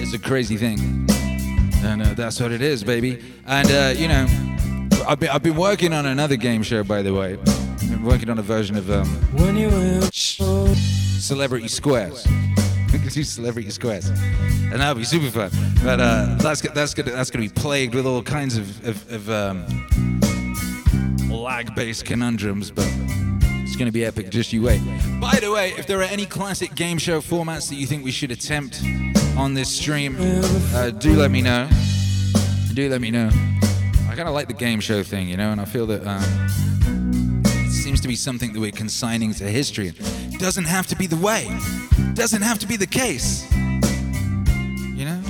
[SPEAKER 1] It's a crazy thing. And uh, that's what it is, baby. And, uh, you know, I've been, I've been working on another game show, by the way. I've been working on a version of um. Celebrity Squares. Do Celebrity Squares. And that'll be super fun. But uh, that's, that's gonna that's gonna be plagued with all kinds of, of, of um, lag based conundrums, but it's going to be epic. Just you wait. By the way, if there are any classic game show formats that you think we should attempt on this stream, uh, do let me know. Do let me know. I kind of like the game show thing, you know, and I feel that um, seems to be something that we're consigning to history. It doesn't have to be the way, it doesn't have to be the case. You know?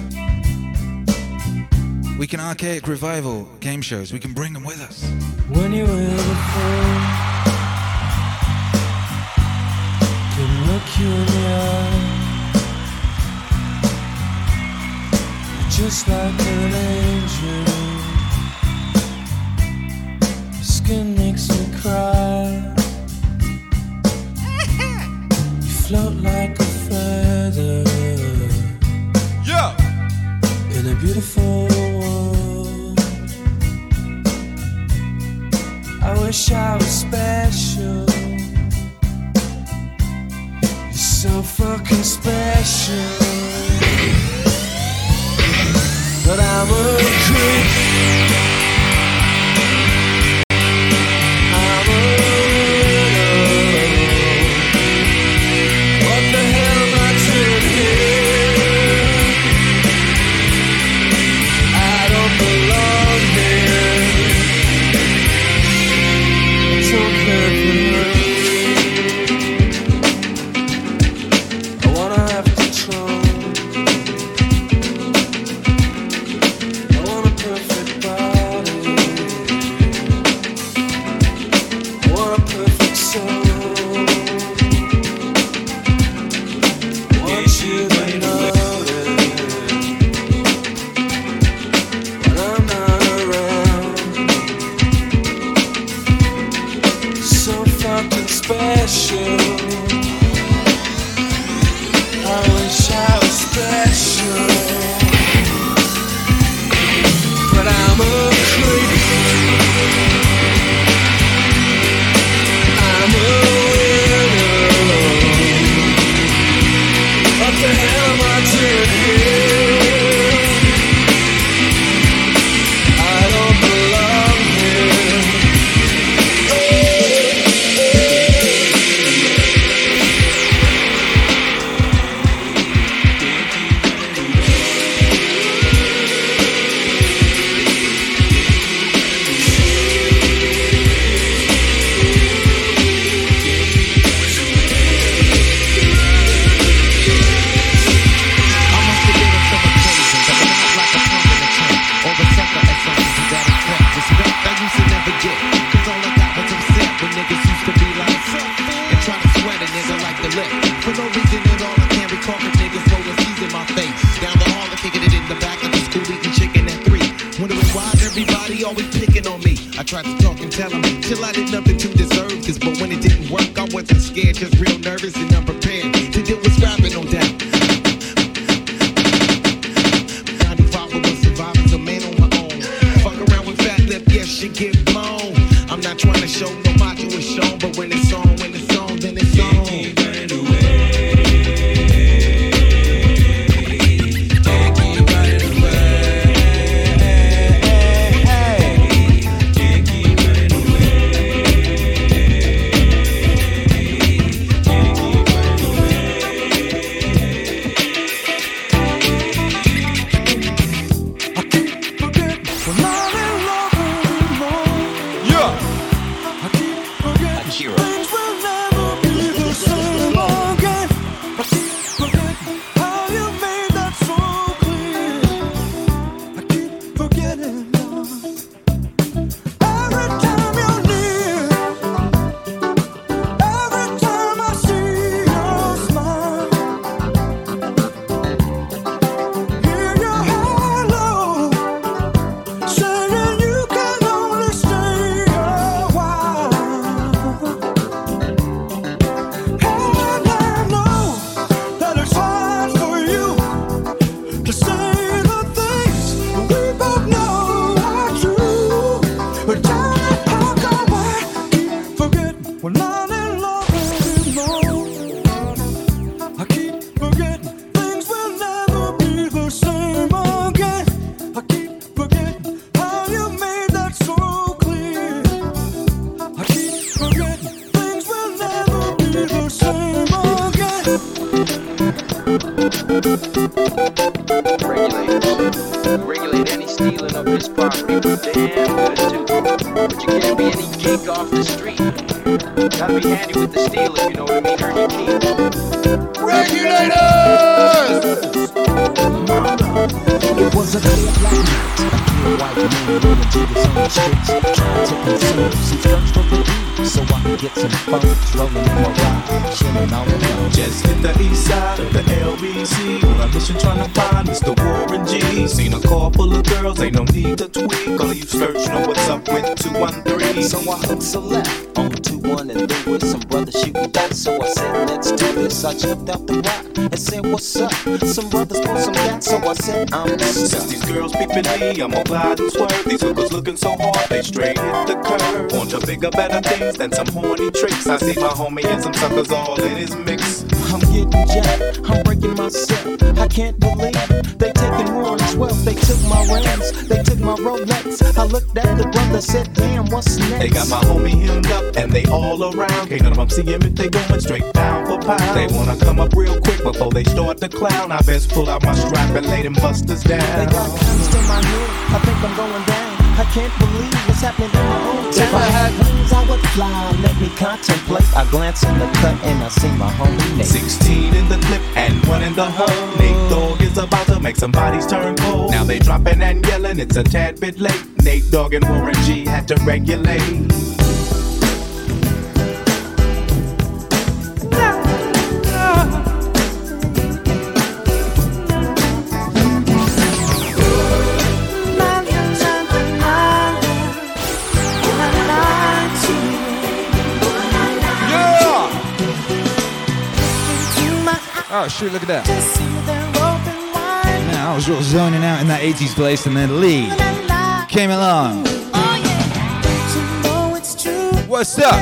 [SPEAKER 1] We can archaic revival game shows, we can bring them with us.
[SPEAKER 8] When you were before. look you in the eye Just like an angel It makes me cry. you float like a feather.
[SPEAKER 1] Yeah.
[SPEAKER 8] In a beautiful world. I wish I was special. You're so fucking special. But I'm a creep.
[SPEAKER 16] So I said, I'm
[SPEAKER 6] Since
[SPEAKER 16] stuck.
[SPEAKER 6] these girls peeping me, I'm gonna glide and swerve. These hookers looking so hard, they straight hit the curve. Want to bigger, better things than some horny tricks. I see my homie and some suckers all in his mix.
[SPEAKER 16] I'm getting jacked, I'm breaking myself. I can't believe they taking Warren's wealth. They took my rings, they took my Rolex. I looked at the brother, said, damn, what's next?
[SPEAKER 6] They got my homie hemmed up and they all around. Can't none of them see him if they going straight pound for pound. They wanna come up real quick before they start to clown. I best pull out my strap and lay them busters down.
[SPEAKER 16] They got guns to my head, I think I'm going down. I can't believe what's happening in my hometown. If I had wings, I would fly. Let me contemplate. I glance in the cut and I see my homie Nate.
[SPEAKER 6] 16 in the clip and one in the hole. Nate Dogg is about to make some bodies turn cold. Now they dropping and yelling, it's a tad bit late. Nate Dogg and Warren G had to regulate.
[SPEAKER 1] Shoot, look at that. Now, I was real zoning out in that 80s place, and then Lee came along. What's up?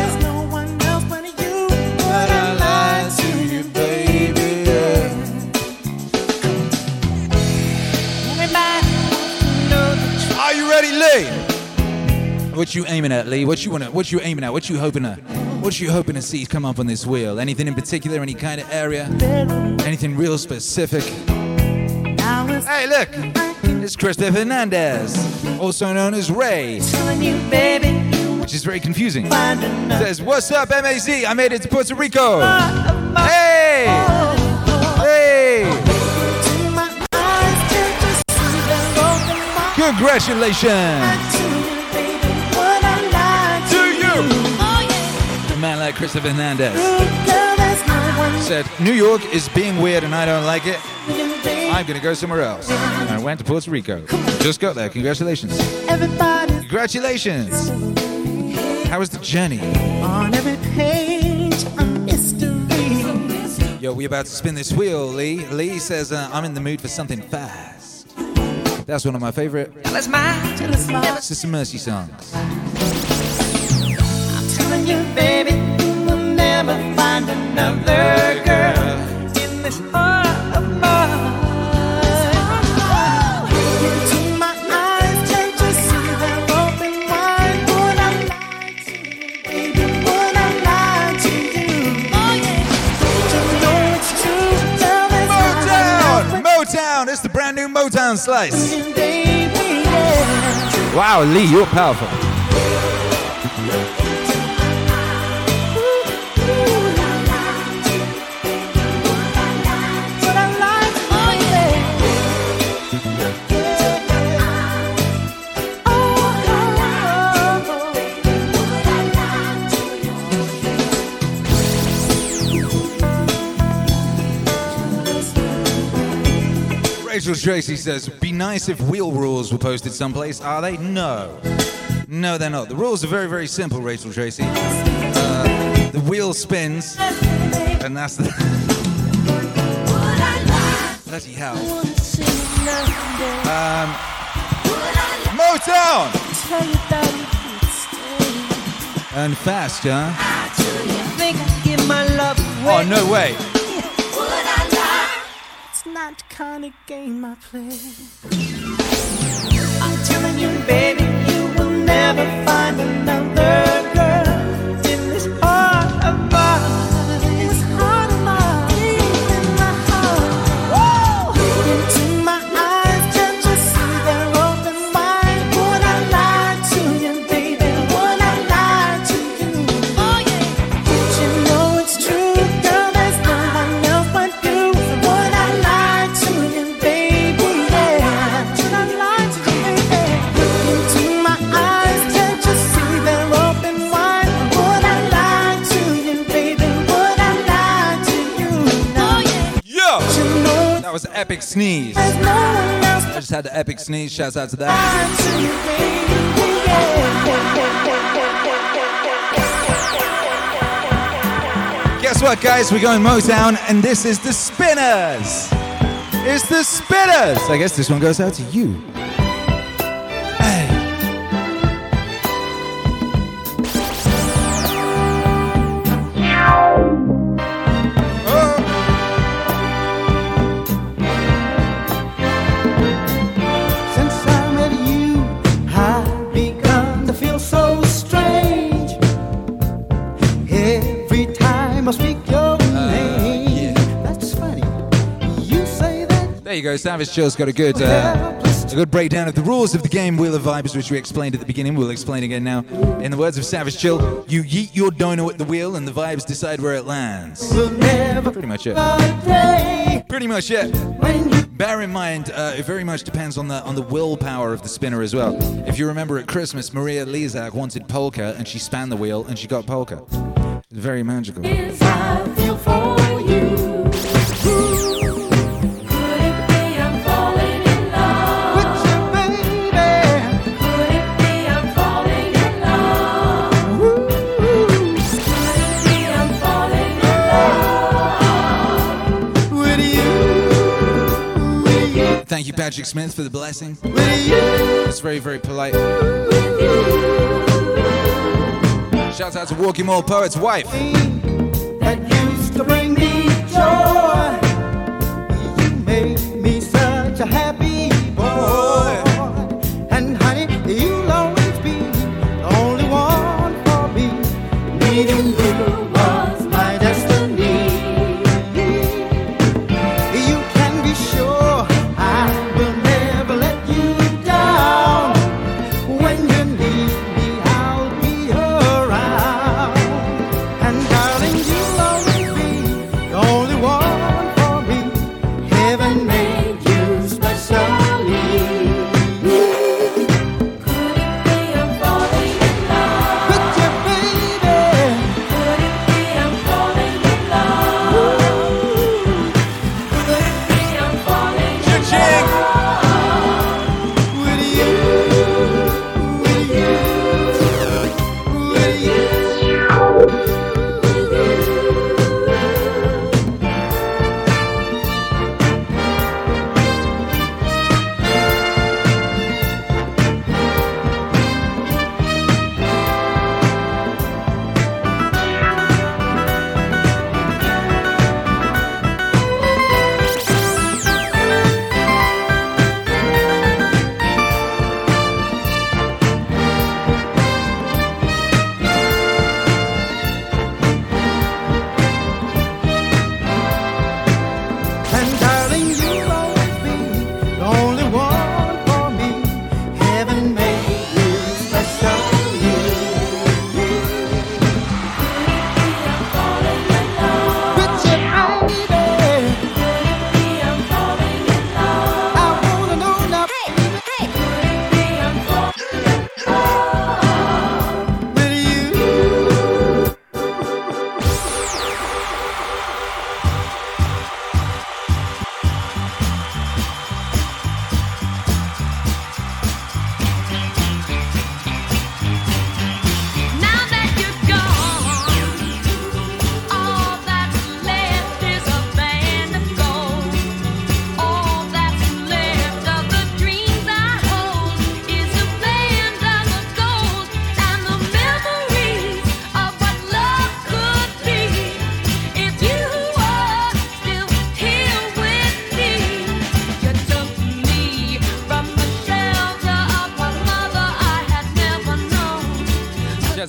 [SPEAKER 1] Are you ready, Lee? What you aiming at, Lee? What you wanna? What you aiming at? What you hoping to? What are you hoping to see come up on this wheel? Anything in particular? Any kind of area? Anything real specific? Hey, look! It's Christopher Hernandez, also known as Ray, which is very confusing. Says, "What's up, MAZ? I made it to Puerto Rico. Hey, hey! Congratulations Christopher Hernandez." Said, "New York is being weird, and I don't like it. I'm gonna go somewhere else." And I went to Puerto Rico. Just got there. Congratulations. Congratulations. How was the journey?
[SPEAKER 5] On every page, a mystery.
[SPEAKER 1] Yo, we about to spin this wheel, Lee. Lee says, uh, I'm in the mood for something fast. That's one of my favorite Sister Mercy songs.
[SPEAKER 5] Telling you, baby, never find another girl in this heart of mine. Into my eyes, can't you see they're open wide? Would I lie to you, baby? Would I lie to you? Oh, Don't you know it's true? Tell me
[SPEAKER 1] Motown! Motown! It's the brand new Motown slice. Wow, Lee, you're powerful. Rachel Tracy says, be nice if wheel rules were posted someplace. Are they? No. No, they're not. The rules are very, very simple, Rachel Tracy. Uh, the wheel spins, and that's the. (laughs) Bloody hell. Um, Motown! And fast, huh?
[SPEAKER 5] Think I give my love
[SPEAKER 1] Oh, no way.
[SPEAKER 5] Kind of game I play. I'm telling you, baby, you will never find another
[SPEAKER 1] epic sneeze. I just had the epic sneeze. Shouts out to that. Guess what, guys? We're going Motown, and this is the Spinners. It's the Spinners. I guess this one goes out to you.
[SPEAKER 14] That
[SPEAKER 1] There you go. Savage Chill's got a good, uh, a good breakdown of the rules of the game Wheel of Vibes, which we explained at the beginning. We'll explain again now. In the words of Savage Chill, you yeet your dono at the wheel, and the vibes decide where it lands. Pretty much it. Pretty much it. Bear in mind, uh, it very much depends on the on the willpower of the spinner as well. If you remember at Christmas, Maria Lizak wanted polka, and she span the wheel, and she got polka. Very magical. Thank you, Patrick Smith, for the blessing. It's very, very polite. Shout out to Walking Mall Poet's wife.
[SPEAKER 14] that used to bring me joy. You made me such a happy boy.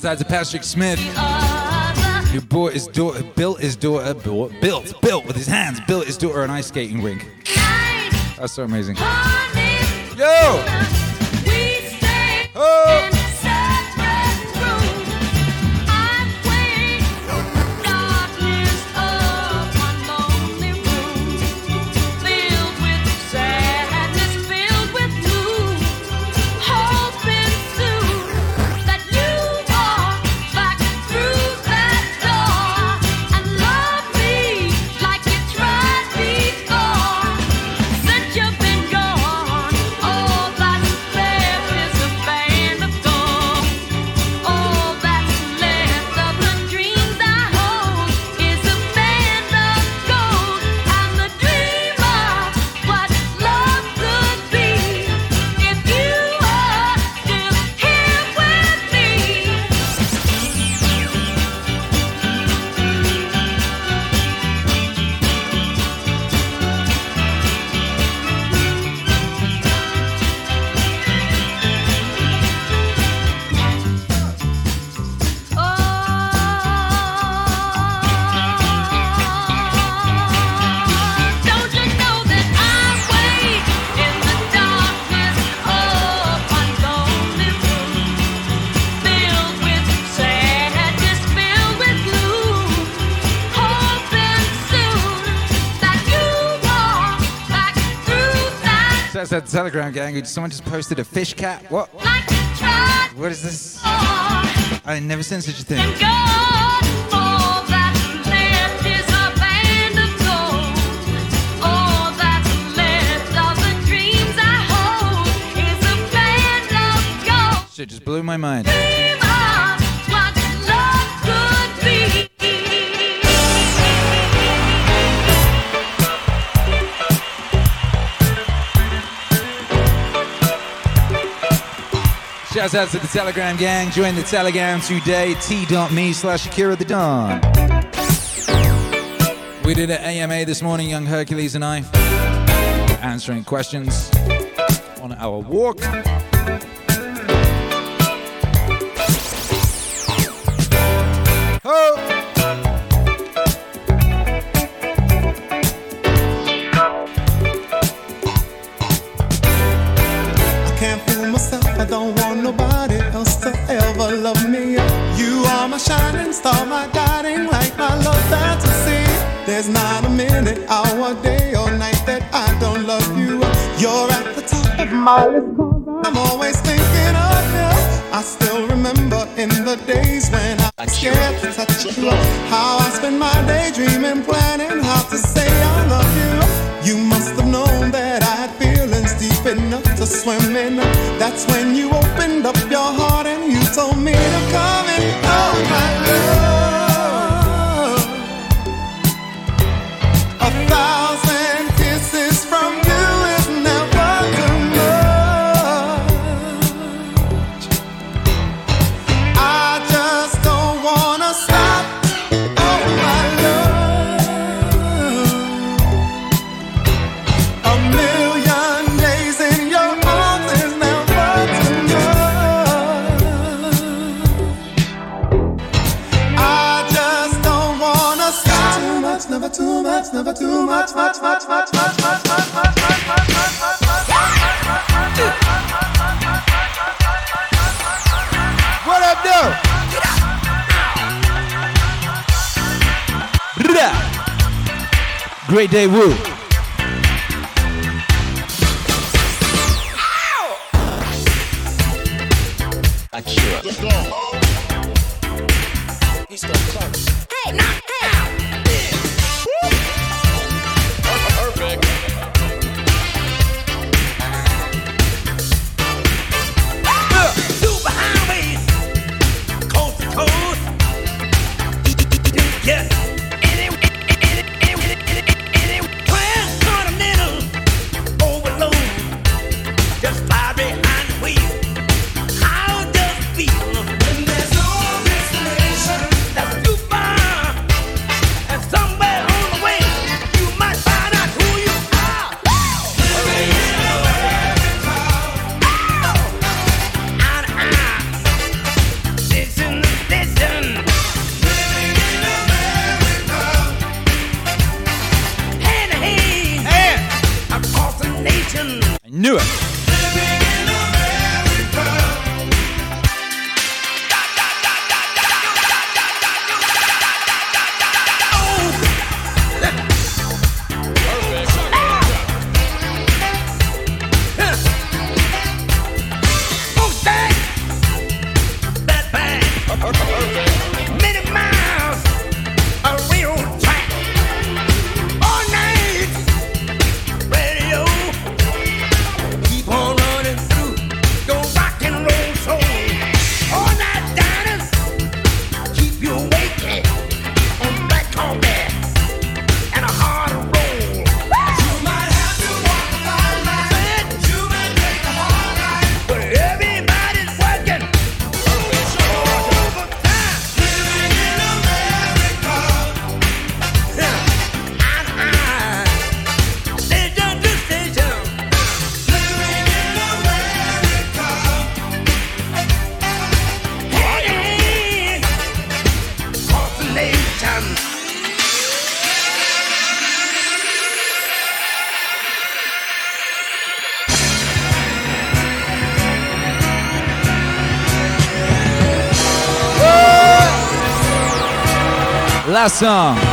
[SPEAKER 1] Out to Patrick Smith, who bought his daughter, built his daughter, built, built, built with his hands, built his daughter an ice skating rink. That's so amazing. Yo!
[SPEAKER 14] That Telegram gang. Someone just posted a fish cat. What? What is this? I never seen such a thing. Shit just blew my mind. Shouts out to the Telegram gang. Join the Telegram today. T.me slash Akira the Don. We did an AMA this morning, Young Hercules and I. Answering questions on our walk.
[SPEAKER 17] I'm always thinking of you. I still remember in the days when I was scared to touch love. How I spent my day dreaming, planning.
[SPEAKER 5] abração!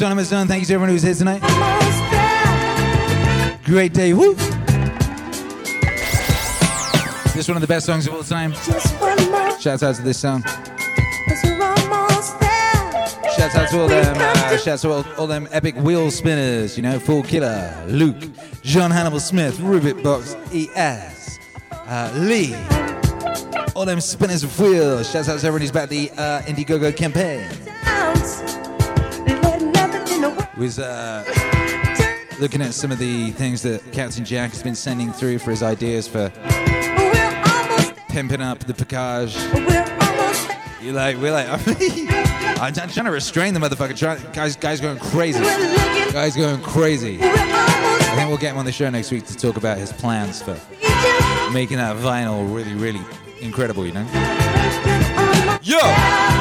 [SPEAKER 5] More
[SPEAKER 1] Meaning Wave Autonomous Zone. Thank you to everyone who's here tonight. Great day. Woo! This is one of the best songs of all time. Shouts out to this song. Shouts out to all them, uh, shouts to all, all them epic wheel spinners, you know, Fool Killer, Luke, John Hannibal Smith, Rubik Box, ES, uh, Lee, all them spinners of wheels. Shouts out to everyone who's back the uh, Indiegogo campaign. Was uh, looking at some of the things that Captain Jack has been sending through for his ideas for pimping up the Picage. You're like, we're like, (laughs) I'm, I'm trying to restrain the motherfucker. Try, guys, guys going crazy. Guys going crazy. I think we'll get him on the show next week to talk about his plans for making that vinyl really, really incredible. You know. Yo.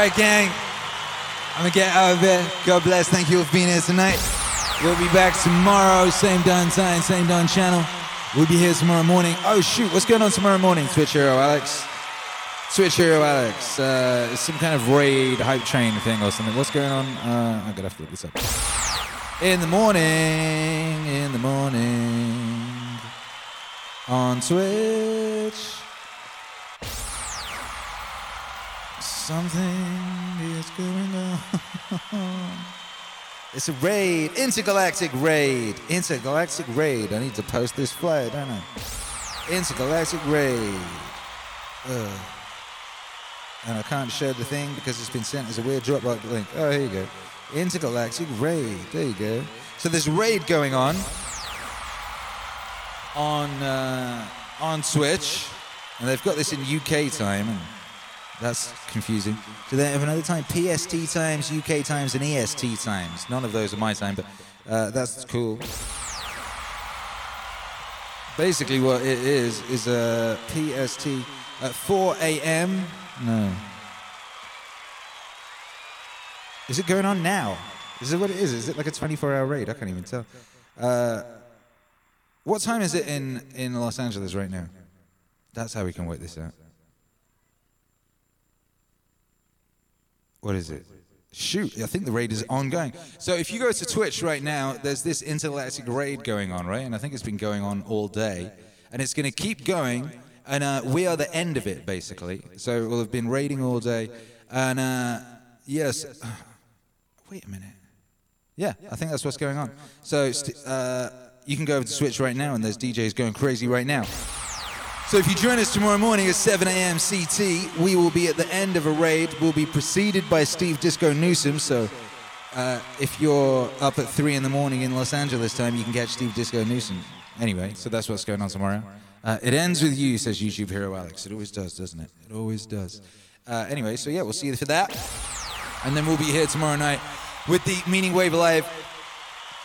[SPEAKER 1] Right, gang. I'm gonna get out of here. God bless. Thank you for being here tonight. We'll be back tomorrow, same darn time, same darn channel. We'll be here tomorrow morning. Oh shoot, what's going on tomorrow morning, Twitch Hero Alex? Twitch Hero Alex. Uh, some kind of raid hype train thing or something. What's going on? Uh, I'm gonna have to look this up. In the morning, in the morning, on Twitch. Something is going on. (laughs) it's a raid, intergalactic raid, intergalactic raid. I need to post this flyer, don't I? Intergalactic raid. Ugh. And I can't share the thing because it's been sent as a weird Dropbox link. Oh, here you go. Intergalactic raid. There you go. So there's raid going on on uh, on Twitch, and they've got this in UK time, that's confusing. Do they have another time? PST times, UK times, and EST times. None of those are my time, but uh, that's cool. Basically, what it is is a PST at 4 a.m. No. Is it going on now? Is it what it is? Is it like a 24-hour raid? I can't even tell. Uh, what time is it in in Los Angeles right now? That's how we can work this out. What is it? Shoot, I think the raid is ongoing. So if you go to Twitch right now, there's this intergalactic raid going on, right? And I think it's been going on all day, and it's going to keep going. And uh, we are the end of it, basically. So we'll have been raiding all day, and uh, yes. (sighs) Wait a minute. Yeah, I think that's what's going on. So uh, you can go over to Twitch right now, and there's DJs going crazy right now. So if you join us tomorrow morning at 7 a.m. CT, we will be at the end of a raid. We'll be preceded by Steve Disco Newsom. So uh, if you're up at 3 in the morning in Los Angeles time, you can catch Steve Disco Newsom. Anyway, so that's what's going on tomorrow. Uh, it ends with you, says YouTube Hero Alex. It always does, doesn't it? It always does. Uh, anyway, so yeah, we'll see you for that. And then we'll be here tomorrow night with the Meaning Wave Live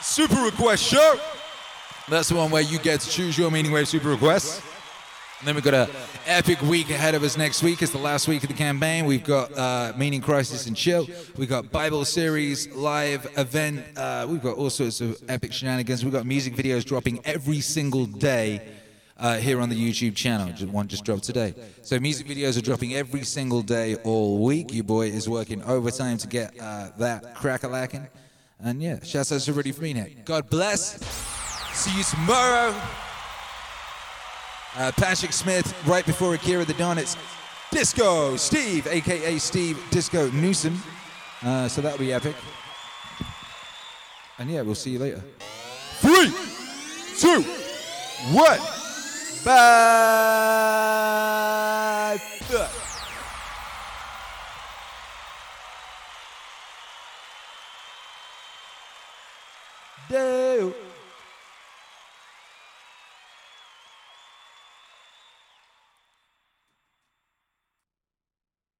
[SPEAKER 1] Super Request Show. That's the one where you get to choose your Meaning Wave Super Requests. Then we've got a epic week ahead of us next week. It's the last week of the campaign. We've got uh, Meaning Crisis and Chill. We've got Bible series, live event. Uh, we've got all sorts of epic shenanigans. We've got music videos dropping every single day uh, here on the YouTube channel. One just dropped today. So music videos are dropping every single day all week. Your boy is working overtime to get uh, that crack-a-lacking. And yeah, shouts out to Rudy here. God bless. See you tomorrow. Uh, Patrick Smith, right before Akira the Don, it's Disco Steve, aka Steve Disco Newsom. Uh, so that'll be epic. And yeah, we'll see you later. Three, two, What? Bye. Dale.